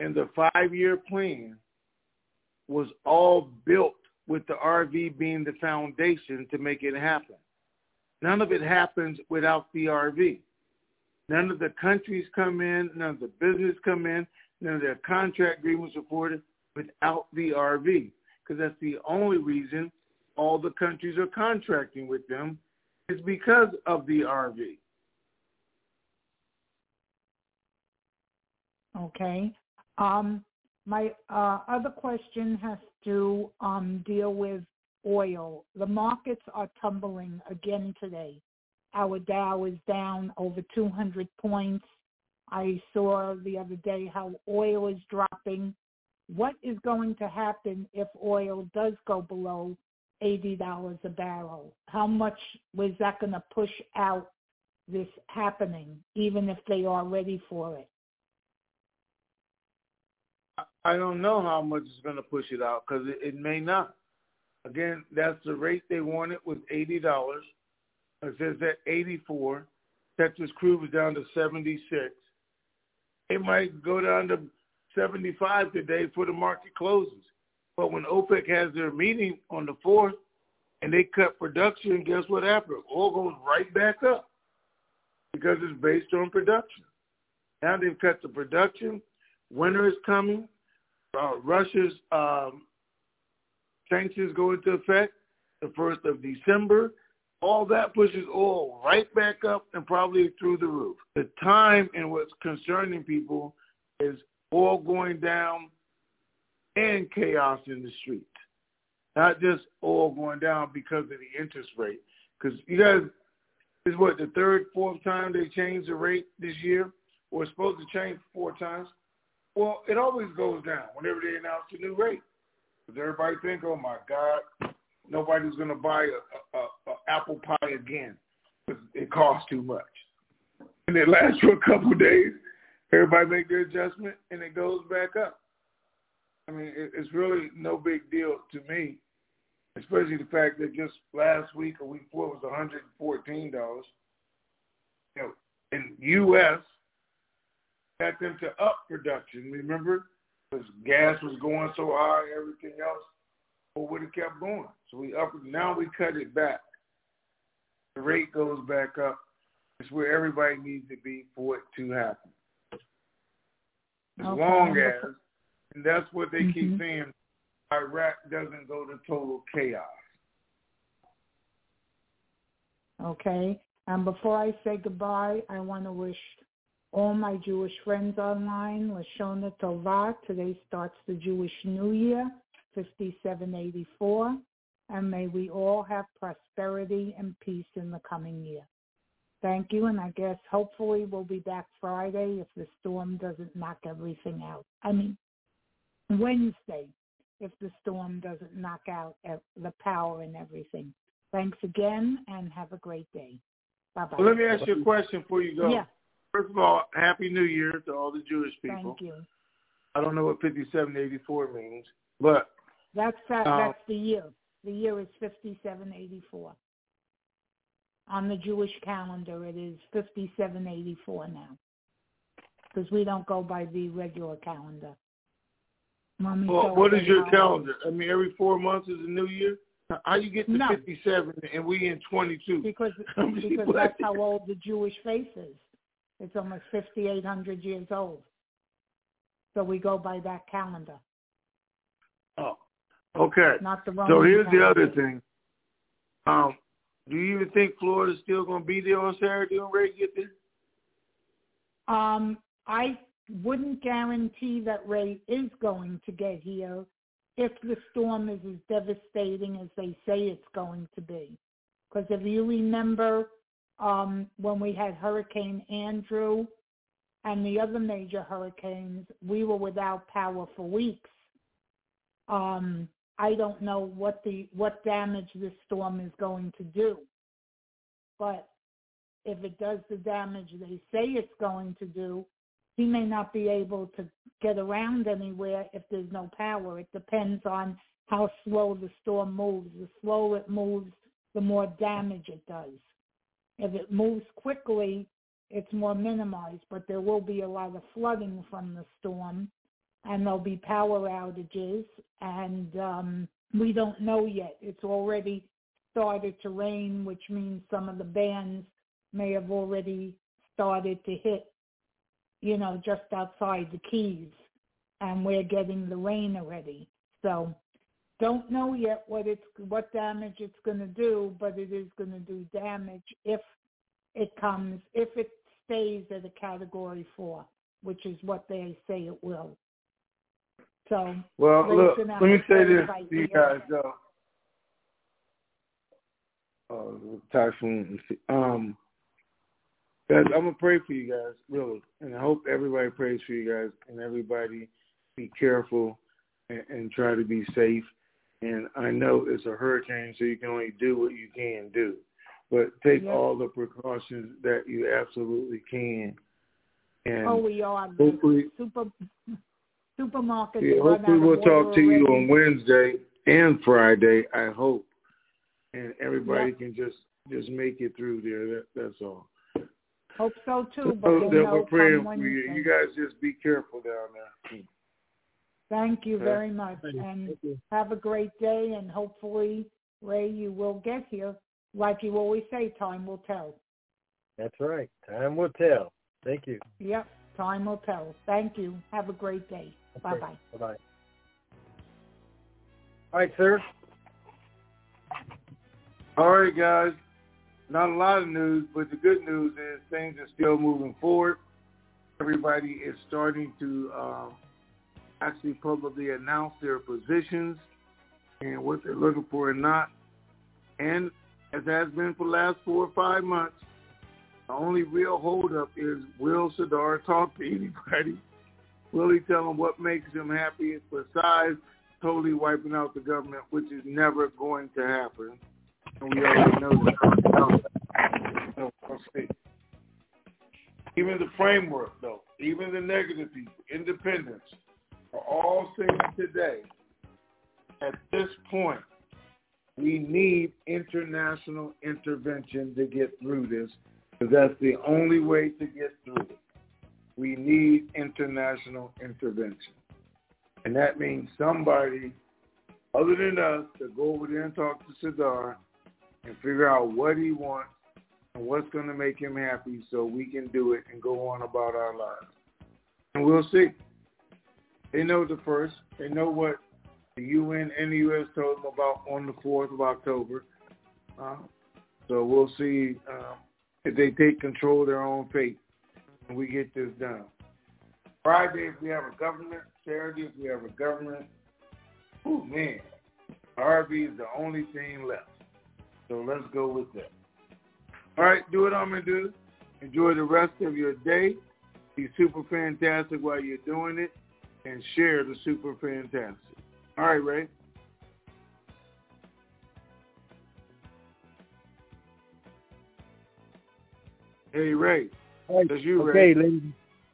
and the five-year plan was all built with the RV being the foundation to make it happen. None of it happens without the RV. None of the countries come in, none of the business come in, none of their contract agreements afforded without the RV, because that's the only reason all the countries are contracting with them is because of the RV. Okay. Um, my uh, other question has to um, deal with oil. The markets are tumbling again today. Our Dow is down over 200 points. I saw the other day how oil is dropping. What is going to happen if oil does go below $80 a barrel? How much was that going to push out this happening, even if they are ready for it? I don't know how much it's going to push it out because it, it may not. Again, that's the rate they wanted was eighty dollars. It says at 84. Texas crude was down to 76. It might go down to 75 today before the market closes. But when OPEC has their meeting on the 4th and they cut production, guess what happens? Oil goes right back up because it's based on production. Now they've cut the production. Winter is coming. Uh, Russia's um, sanctions go into effect the 1st of December all that pushes oil right back up and probably through the roof. The time and what's concerning people is oil going down and chaos in the streets. Not just oil going down because of the interest rate. Because you guys, is what, the third, fourth time they changed the rate this year? Or supposed to change four times? Well, it always goes down whenever they announce a new rate. Because everybody think, oh my God, nobody's going to buy a, a, a apple pie again because it costs too much. And it lasts for a couple of days. Everybody make their adjustment, and it goes back up. I mean, it, it's really no big deal to me, especially the fact that just last week or week before it was $114. You know, in U.S., got them to up production. Remember, because gas was going so high, everything else or would have kept going. So we up now we cut it back. The rate goes back up. It's where everybody needs to be for it to happen. As okay. long as, and that's what they mm-hmm. keep saying, Iraq doesn't go to total chaos. Okay. And before I say goodbye, I want to wish all my Jewish friends online. Lashona Tova. Today starts the Jewish New Year, 5784. And may we all have prosperity and peace in the coming year. Thank you. And I guess hopefully we'll be back Friday if the storm doesn't knock everything out. I mean, Wednesday if the storm doesn't knock out the power and everything. Thanks again and have a great day. Bye-bye. Well, let me ask you a question before you go. Yeah. First of all, Happy New Year to all the Jewish people. Thank you. I don't know what 5784 means, but that's that, um, that's the year. The year is 5784. On the Jewish calendar, it is 5784 now. Because we don't go by the regular calendar. Mommy well, what is your calendar? I mean, every four months is a new year? How you get to no. 57 and we in 22? Because, because that's how old the Jewish faith is. It's almost 5,800 years old. So we go by that calendar. Oh, okay. Not the Roman So here's calendar. the other thing. Um, do you even think Florida's still going to be there on Saturday when Ray get there? Um, I wouldn't guarantee that Ray is going to get here if the storm is as devastating as they say it's going to be. Because if you remember um, when we had Hurricane Andrew and the other major hurricanes, we were without power for weeks. Um, I don't know what the what damage this storm is going to do, but if it does the damage they say it's going to do, he may not be able to get around anywhere if there's no power. It depends on how slow the storm moves. The slower it moves, the more damage it does. If it moves quickly, it's more minimized, but there will be a lot of flooding from the storm and there'll be power outages and um, we don't know yet. It's already started to rain, which means some of the bands may have already started to hit you know, just outside the Keys, and we're getting the rain already. So don't know yet what it's what damage it's going to do, but it is going to do damage if it comes if it stays at a category four, which is what they say it will. So well, look, let me say this to you guys. Uh, typhoon. Um, Guys, I'm gonna pray for you guys, really, and I hope everybody prays for you guys, and everybody be careful and, and try to be safe. And I know it's a hurricane, so you can only do what you can do, but take yeah. all the precautions that you absolutely can. And oh, we are. Hopefully, super supermarkets. Yeah, hopefully, we'll talk to you on Wednesday and Friday. I hope, and everybody yeah. can just just make it through there. That, that's all. Hope so too. But so we'll that know we're praying for you. You guys just be careful down there. Thank you very much, and have a great day. And hopefully, Ray, you will get here. Like you always say, time will tell. That's right. Time will tell. Thank you. Yep, time will tell. Thank you. Have a great day. Bye bye. Bye bye. All right, sir. All right, guys. Not a lot of news, but the good news is things are still moving forward. Everybody is starting to um, actually publicly announce their positions and what they're looking for and not. And as has been for the last four or five months, the only real holdup is will Sadr talk to anybody? Will he tell them what makes him happy besides totally wiping out the government, which is never going to happen? And we already know that. Even the framework, though, even the negative people, independence, are all things today, at this point, we need international intervention to get through this, because that's the only way to get through it. We need international intervention. And that means somebody other than us to go over there and talk to Sadr and figure out what he wants and what's going to make him happy so we can do it and go on about our lives. And we'll see. They know the first. They know what the UN and the U.S. told them about on the 4th of October. Uh, so we'll see uh, if they take control of their own fate. and we get this done. Friday, if we have a government. Saturday, if we have a government. Oh, man. RV is the only thing left. So let's go with that. All right, do what I'm going to do. Enjoy the rest of your day. Be super fantastic while you're doing it and share the super fantastic. All right, Ray. Hey, Ray. All right. That's you, okay, ladies.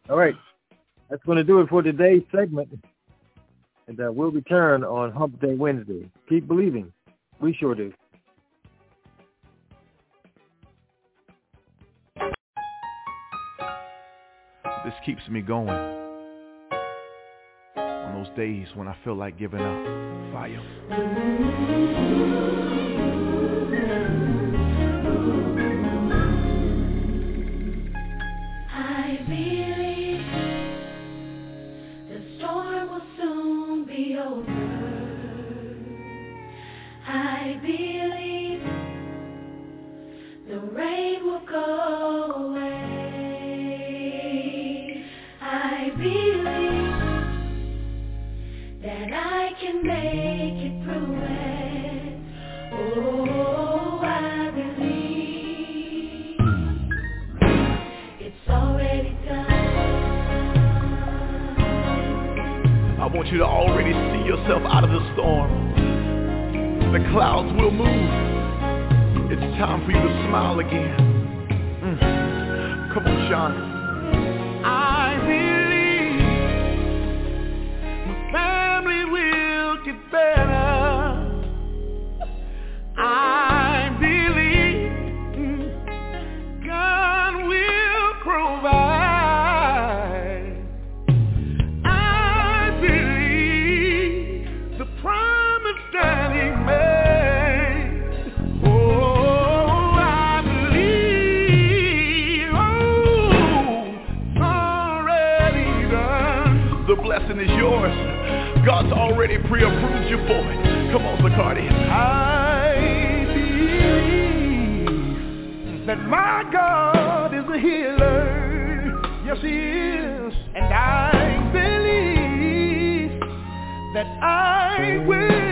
All right. That's going to do it for today's segment. And uh, we'll return on Hump Day Wednesday. Keep believing. We sure do. This keeps me going. Those days when I feel like giving up. Fire. You to already see yourself out of the storm. The clouds will move. It's time for you to smile again. Mm. Come on, Sean. Already pre-approved you for it. Come on, Zacardi. I believe that my God is a healer. Yes, He is. And I believe that I will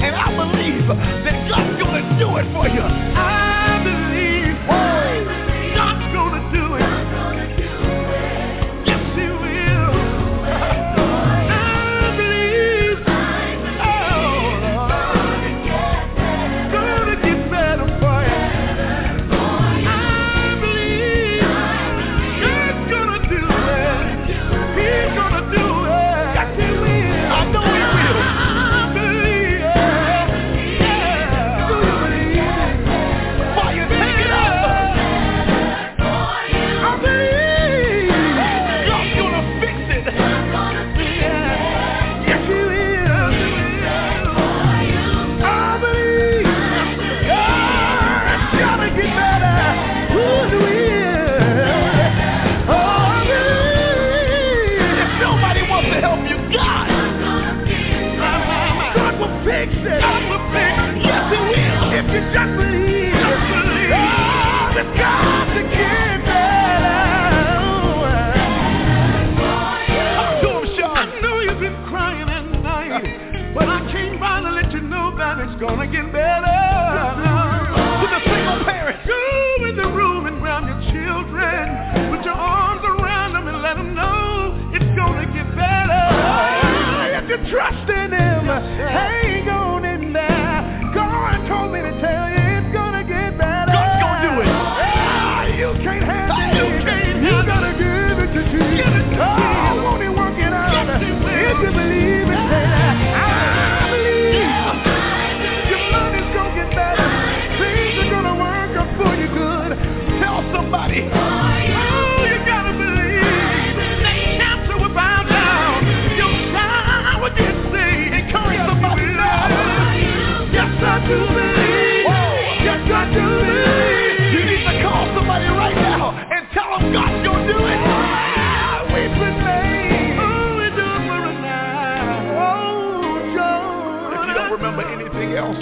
And I believe that God's to do it for you. I believe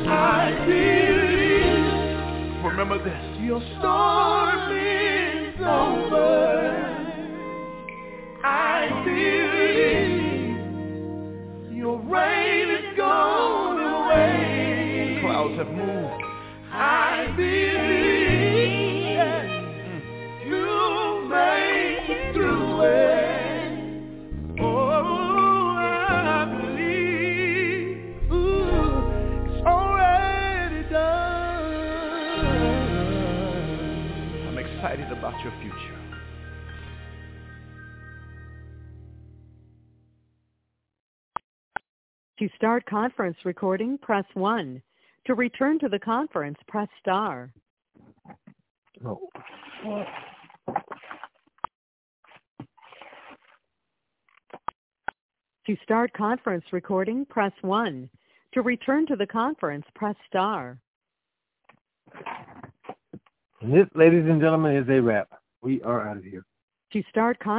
I believe. Remember this. Your storm is over. I believe. Your rain is gone away. Clouds have moved. I believe. Start conference recording, press 1. To return to the conference, press star. Oh. To start conference recording, press 1. To return to the conference, press star. And this, ladies and gentlemen, is a wrap. We are out of here. To start con-